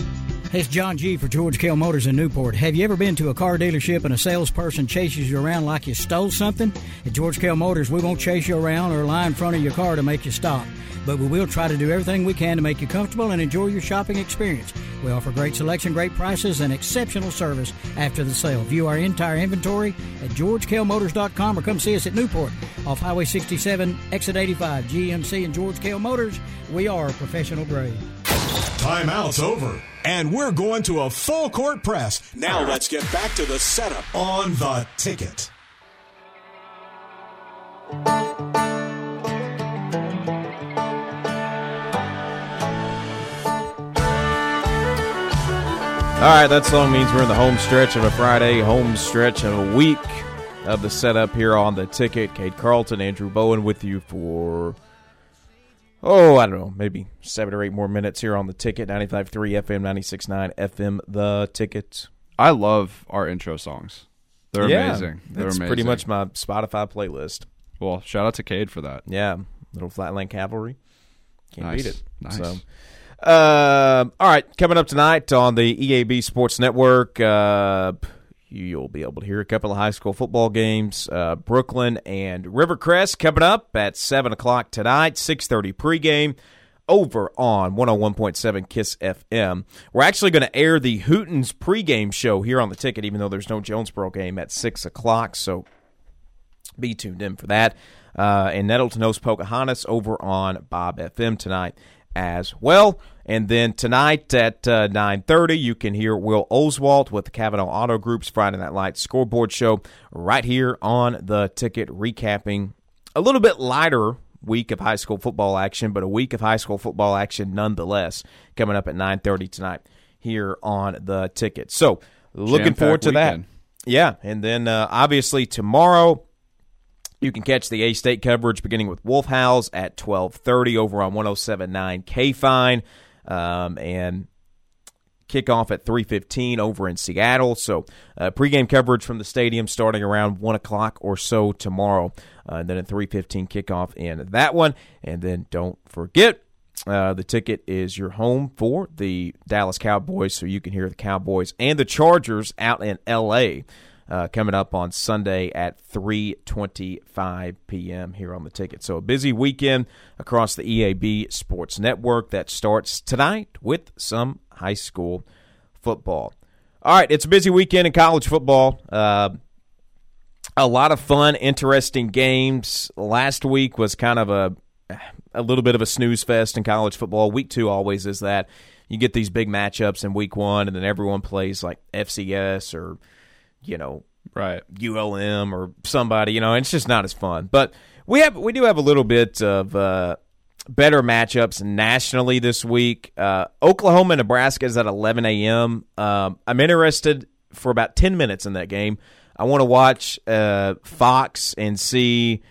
It's John G. for George Kell Motors in Newport. Have you ever been to a car dealership and a salesperson chases you around like you stole something? At George Kell Motors, we won't chase you around or lie in front of your car to make you stop. But we will try to do everything we can to make you comfortable and enjoy your shopping experience. We offer great selection, great prices, and exceptional service after the sale. View our entire inventory at georgekellmotors.com or come see us at Newport off Highway 67, exit 85. GMC and George Kell Motors, we are professional grade. Timeout's over. And we're going to a full court press. Now let's get back to the setup on the ticket. All right, that song means we're in the home stretch of a Friday, home stretch of a week of the setup here on the ticket. Cade Carlton, Andrew Bowen with you for, oh, I don't know, maybe seven or eight more minutes here on the ticket. 95.3 FM, 96.9 FM, the ticket. I love our intro songs. They're Yeah, amazing. They're That's amazing. pretty much my Spotify playlist. Well, shout out to Cade for that. Yeah, little Flatland Cavalry. Can't Nice. beat it. Nice. So, uh, all right, coming up tonight on the EAB Sports Network, uh, you'll be able to hear a couple of high school football games. Uh, Brookland and Rivercrest coming up at seven o'clock tonight. Six thirty pregame. Over on 101.7 Kiss FM. We're actually going to air the Hootens pregame show here on the ticket, even though there's no Jonesboro game at 6 o'clock. So be tuned in for that. Uh, and Nettleton hosts Pocahontas over on Bob FM tonight as well. And then tonight at uh, 9.30, you can hear Will Oswalt with the Kavanaugh Auto Group's Friday Night Lights scoreboard show right here on the ticket, recapping a little bit lighter week of high school football action, but a week of high school football action nonetheless, coming up at 9.30 tonight here on the ticket. So looking Jam-packed forward to weekend. that. Yeah, and then uh, obviously tomorrow you can catch the A State coverage beginning with Wolf Howls at 12:30 over on 107.9 K Fine, um, and kickoff at 3:15 over in Seattle. So uh, pregame coverage from the stadium starting around one o'clock or so tomorrow, uh, and then at 3:15 kickoff in that one. And then don't forget. Uh, the ticket is your home for the Dallas Cowboys, so you can hear the Cowboys and the Chargers out in L.A uh, coming up on Sunday at 3:25 p.m. here on the ticket. So a busy weekend across the EAB Sports Network that starts tonight with some high school football. All right, it's a busy weekend in college football. Uh, a lot of fun, interesting games. Last week was kind of a a little bit of a snooze fest in college football. Week two always is that. You get these big matchups in week one, and then everyone plays like FCS or you know, right, ULM or somebody. You know, it's just not as fun. But we have we do have a little bit of uh, better matchups nationally this week. Uh, Oklahoma Nebraska is at 11 a.m. Um, I'm interested for about 10 minutes in that game. I want to watch uh, Fox and see.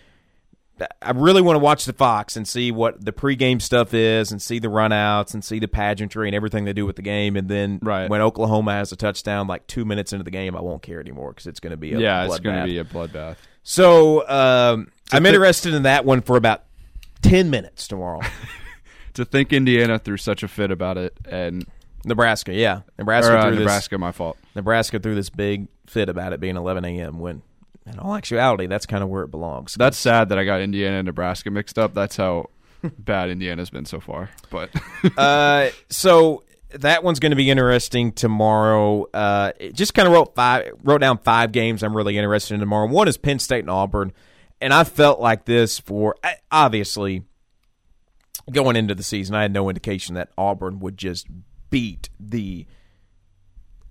I really want to watch the Fox and see what the pregame stuff is, and see the runouts, and see the pageantry and everything they do with the game. And then Right. when Oklahoma has a touchdown, like two minutes into the game, I won't care anymore because it's going to be a yeah, it's going bloodbath. to be a bloodbath. So um, I'm thi- interested in that one for about ten minutes tomorrow. to think Indiana threw such a fit about it and Nebraska, yeah, Nebraska Or, uh, threw this, Nebraska, my fault. Nebraska threw this big fit about it being 11 a.m. When, in all actuality, that's kind of where it belongs. That's sad that I got Indiana and Nebraska mixed up. That's how bad Indiana's been so far. But uh, so that one's going to be interesting tomorrow. Uh, it just kind of wrote five, wrote down five games I'm really interested in tomorrow. One is Penn State and Auburn, and I felt like this for obviously going into the season. I had no indication that Auburn would just beat the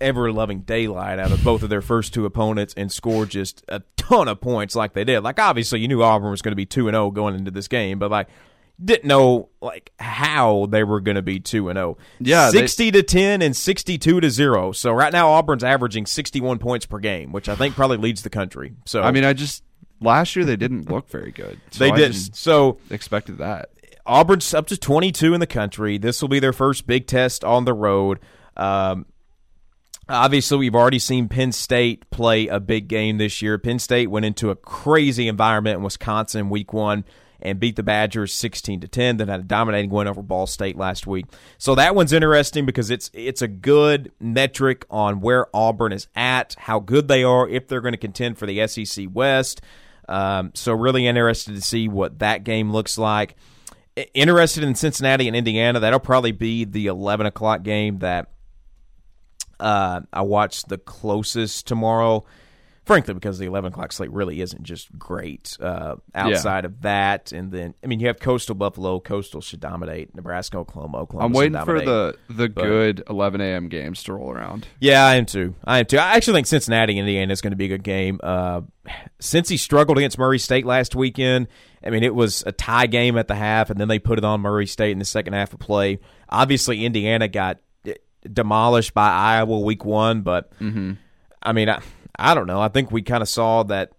ever loving daylight out of both of their first two opponents and score just a ton of points like they did. Like obviously you knew Auburn was going to be 2 and 0 going into this game, but like didn't know like how they were going to be 2 and 0. Yeah, they- 60 to 10 and 62 to 0. So right now Auburn's averaging 61 points per game, which I think probably leads the country. So I mean, I just last year they didn't look very good. So They didn't. So expected that. Auburn's up to 22 in the country. This will be their first big test on the road. Um, obviously, we've already seen Penn State play a big game this year. Penn State went into a crazy environment in Wisconsin week one and beat the Badgers 16 to 10. Then had a dominating win over Ball State last week. So that one's interesting because it's it's a good metric on where Auburn is at, how good they are, if they're going to contend for the SEC West. Um, so really interested to see what that game looks like interested in Cincinnati and Indiana. That'll probably be the eleven o'clock game that uh, I watch the closest tomorrow. Frankly, because the eleven o'clock slate really isn't just great. Uh, outside of that, and then I mean, you have Coastal Buffalo. Coastal should dominate. Nebraska, Oklahoma, Oklahoma. I'm waiting for the the But- good 11 a.m. games to roll around. Yeah, I am too. I am too. I actually think Cincinnati, Indiana is going to be a good game. Uh, Cincy struggled against Murray State last weekend, I mean, it was a tie game at the half, and then they put it on Murray State in the second half of play. Obviously, Indiana got demolished by Iowa week one, but Mhm. I mean, I, I don't know. I think we kind of saw that,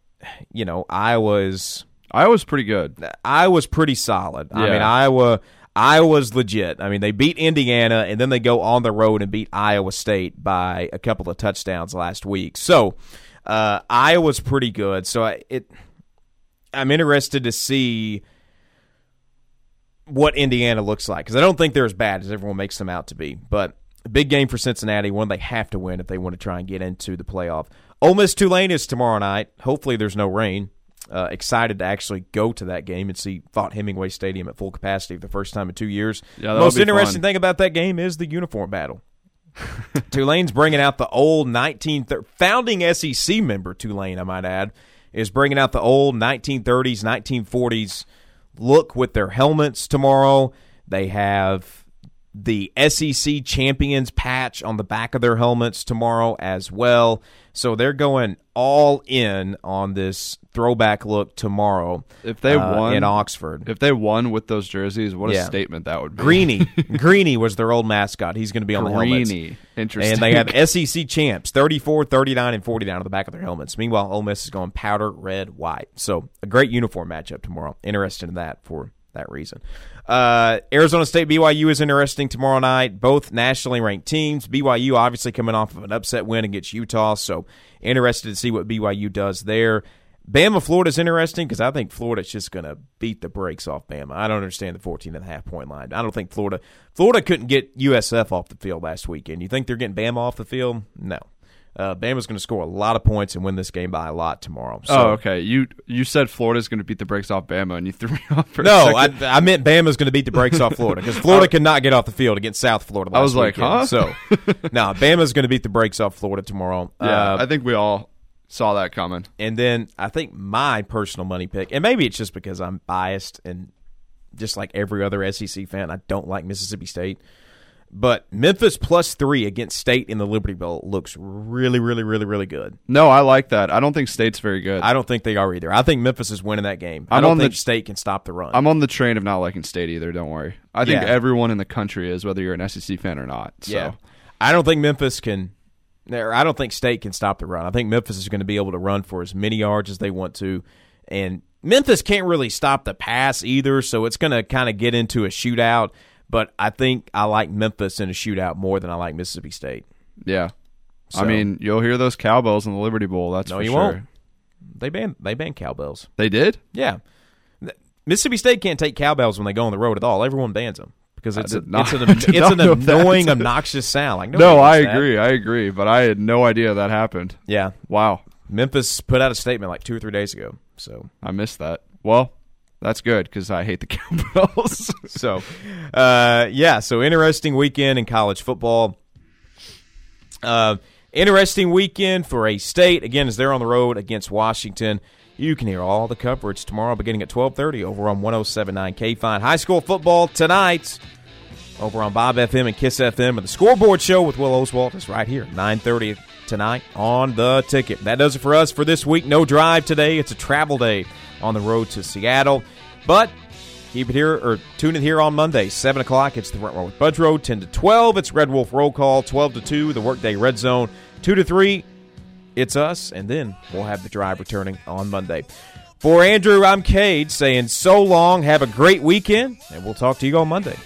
you know, Iowa's Iowa's pretty good. Iowa's pretty solid. I mean, Iowa Iowa's legit. I mean, they beat Indiana and then they go on the road and beat Iowa State by a couple of touchdowns last week. So, uh, Iowa's pretty good. So I, it I'm interested to see what Indiana looks like because I don't think they're as bad as everyone makes them out to be. But big game for Cincinnati, one they have to win if they want to try and get into the playoff. Ole Miss Tulane is tomorrow night. Hopefully, there's no rain. Uh, excited to actually go to that game and see Vaught Hemingway Stadium at full capacity for the first time in two years. Yeah, Most interesting fun. thing about that game is the uniform battle. Tulane's bringing out the old 19 founding SEC member Tulane, I might add, is bringing out the old 1930s, 1940s look with their helmets tomorrow. They have the SEC champions patch on the back of their helmets tomorrow as well. So they're going all in on this throwback look tomorrow. If they uh, won in Oxford, if they won with those jerseys, what a statement that would be. Greeny, Greeny was their old mascot. He's going to be on the helmets. Greeny. Interesting. And they have SEC champs 34, 39, and 49 on the back of their helmets. Meanwhile, Ole Miss is going powder red, white. So a great uniform matchup tomorrow. Interested in that for that reason. Uh, Arizona State BYU is interesting tomorrow night. Both nationally ranked teams. BYU obviously coming off of an upset win against Utah, so interested to see what BYU does there. Bama Florida is interesting because I think Florida's just going to beat the brakes off Bama. I don't understand the 14 and a half point line. I don't think Florida Florida couldn't get USF off the field last weekend. You think they're getting Bama off the field? No. Uh, Bama's going to score a lot of points and win this game by a lot tomorrow. So, oh, okay. You you said Florida's going to beat the brakes off Bama, and you threw me off for No, I. I meant Bama's going to beat the brakes off Florida because Florida cannot get off the field against South Florida. Last I was like, weekend. huh? So, no, Bama's going to beat the brakes off Florida tomorrow. Yeah, Uh, I think we all saw that coming. and then I think my personal money pick, and maybe it's just because I'm biased and just like every other SEC fan, I don't like Mississippi State. But Memphis plus three against State in the Liberty Bowl looks really, really, really, really good. No, I like that. I don't think State's very good. I don't think they are either. I think Memphis is winning that game. I I'm don't on think the- State can stop the run. I'm on the train of not liking State either. Don't worry. I think Yeah. everyone in the country is, whether you're an SEC fan or not. So. Yeah, I don't think Memphis can. Or I don't think State can stop the run. I think Memphis is going to be able to run for as many yards as they want to, and Memphis can't really stop the pass either. So it's going to kind of get into a shootout. But I think I like Memphis in a shootout more than I like Mississippi State. Yeah. I mean, you'll hear those cowbells in the Liberty Bowl. That's no, you sure. won't. They banned they banned cowbells. They did? Yeah, Mississippi State can't take cowbells when they go on the road at all. Everyone bans them because it's a, not- it's an it's an annoying, obnoxious sound. Like No, I wants that. agree. I agree. But I had no idea that happened. Yeah. Wow. Memphis put out a statement like two or three days ago. So I missed that. Well, that's good because I hate the cowbells. so, uh, yeah. So interesting weekend in college football. Uh, interesting weekend for a state again as they're on the road against Washington. You can hear all the coverage tomorrow beginning at twelve thirty over on one zero seven nine K Fine High School football tonight over on Bob FM and Kiss FM. And the scoreboard show with Will Oswald is right here, 9.30 tonight on the ticket. That does it for us for this week. No drive today. It's a travel day on the road to Seattle. But keep it here or tune in here on Monday, 7 o'clock. It's the Front Row with Budge Road, 10 to 12. It's Red Wolf Roll Call, 12 to 2, the Workday Red Zone, 2 to 3. It's us, and then we'll have the drive returning on Monday. For Andrew, I'm Cade saying so long. Have a great weekend, and we'll talk to you on Monday.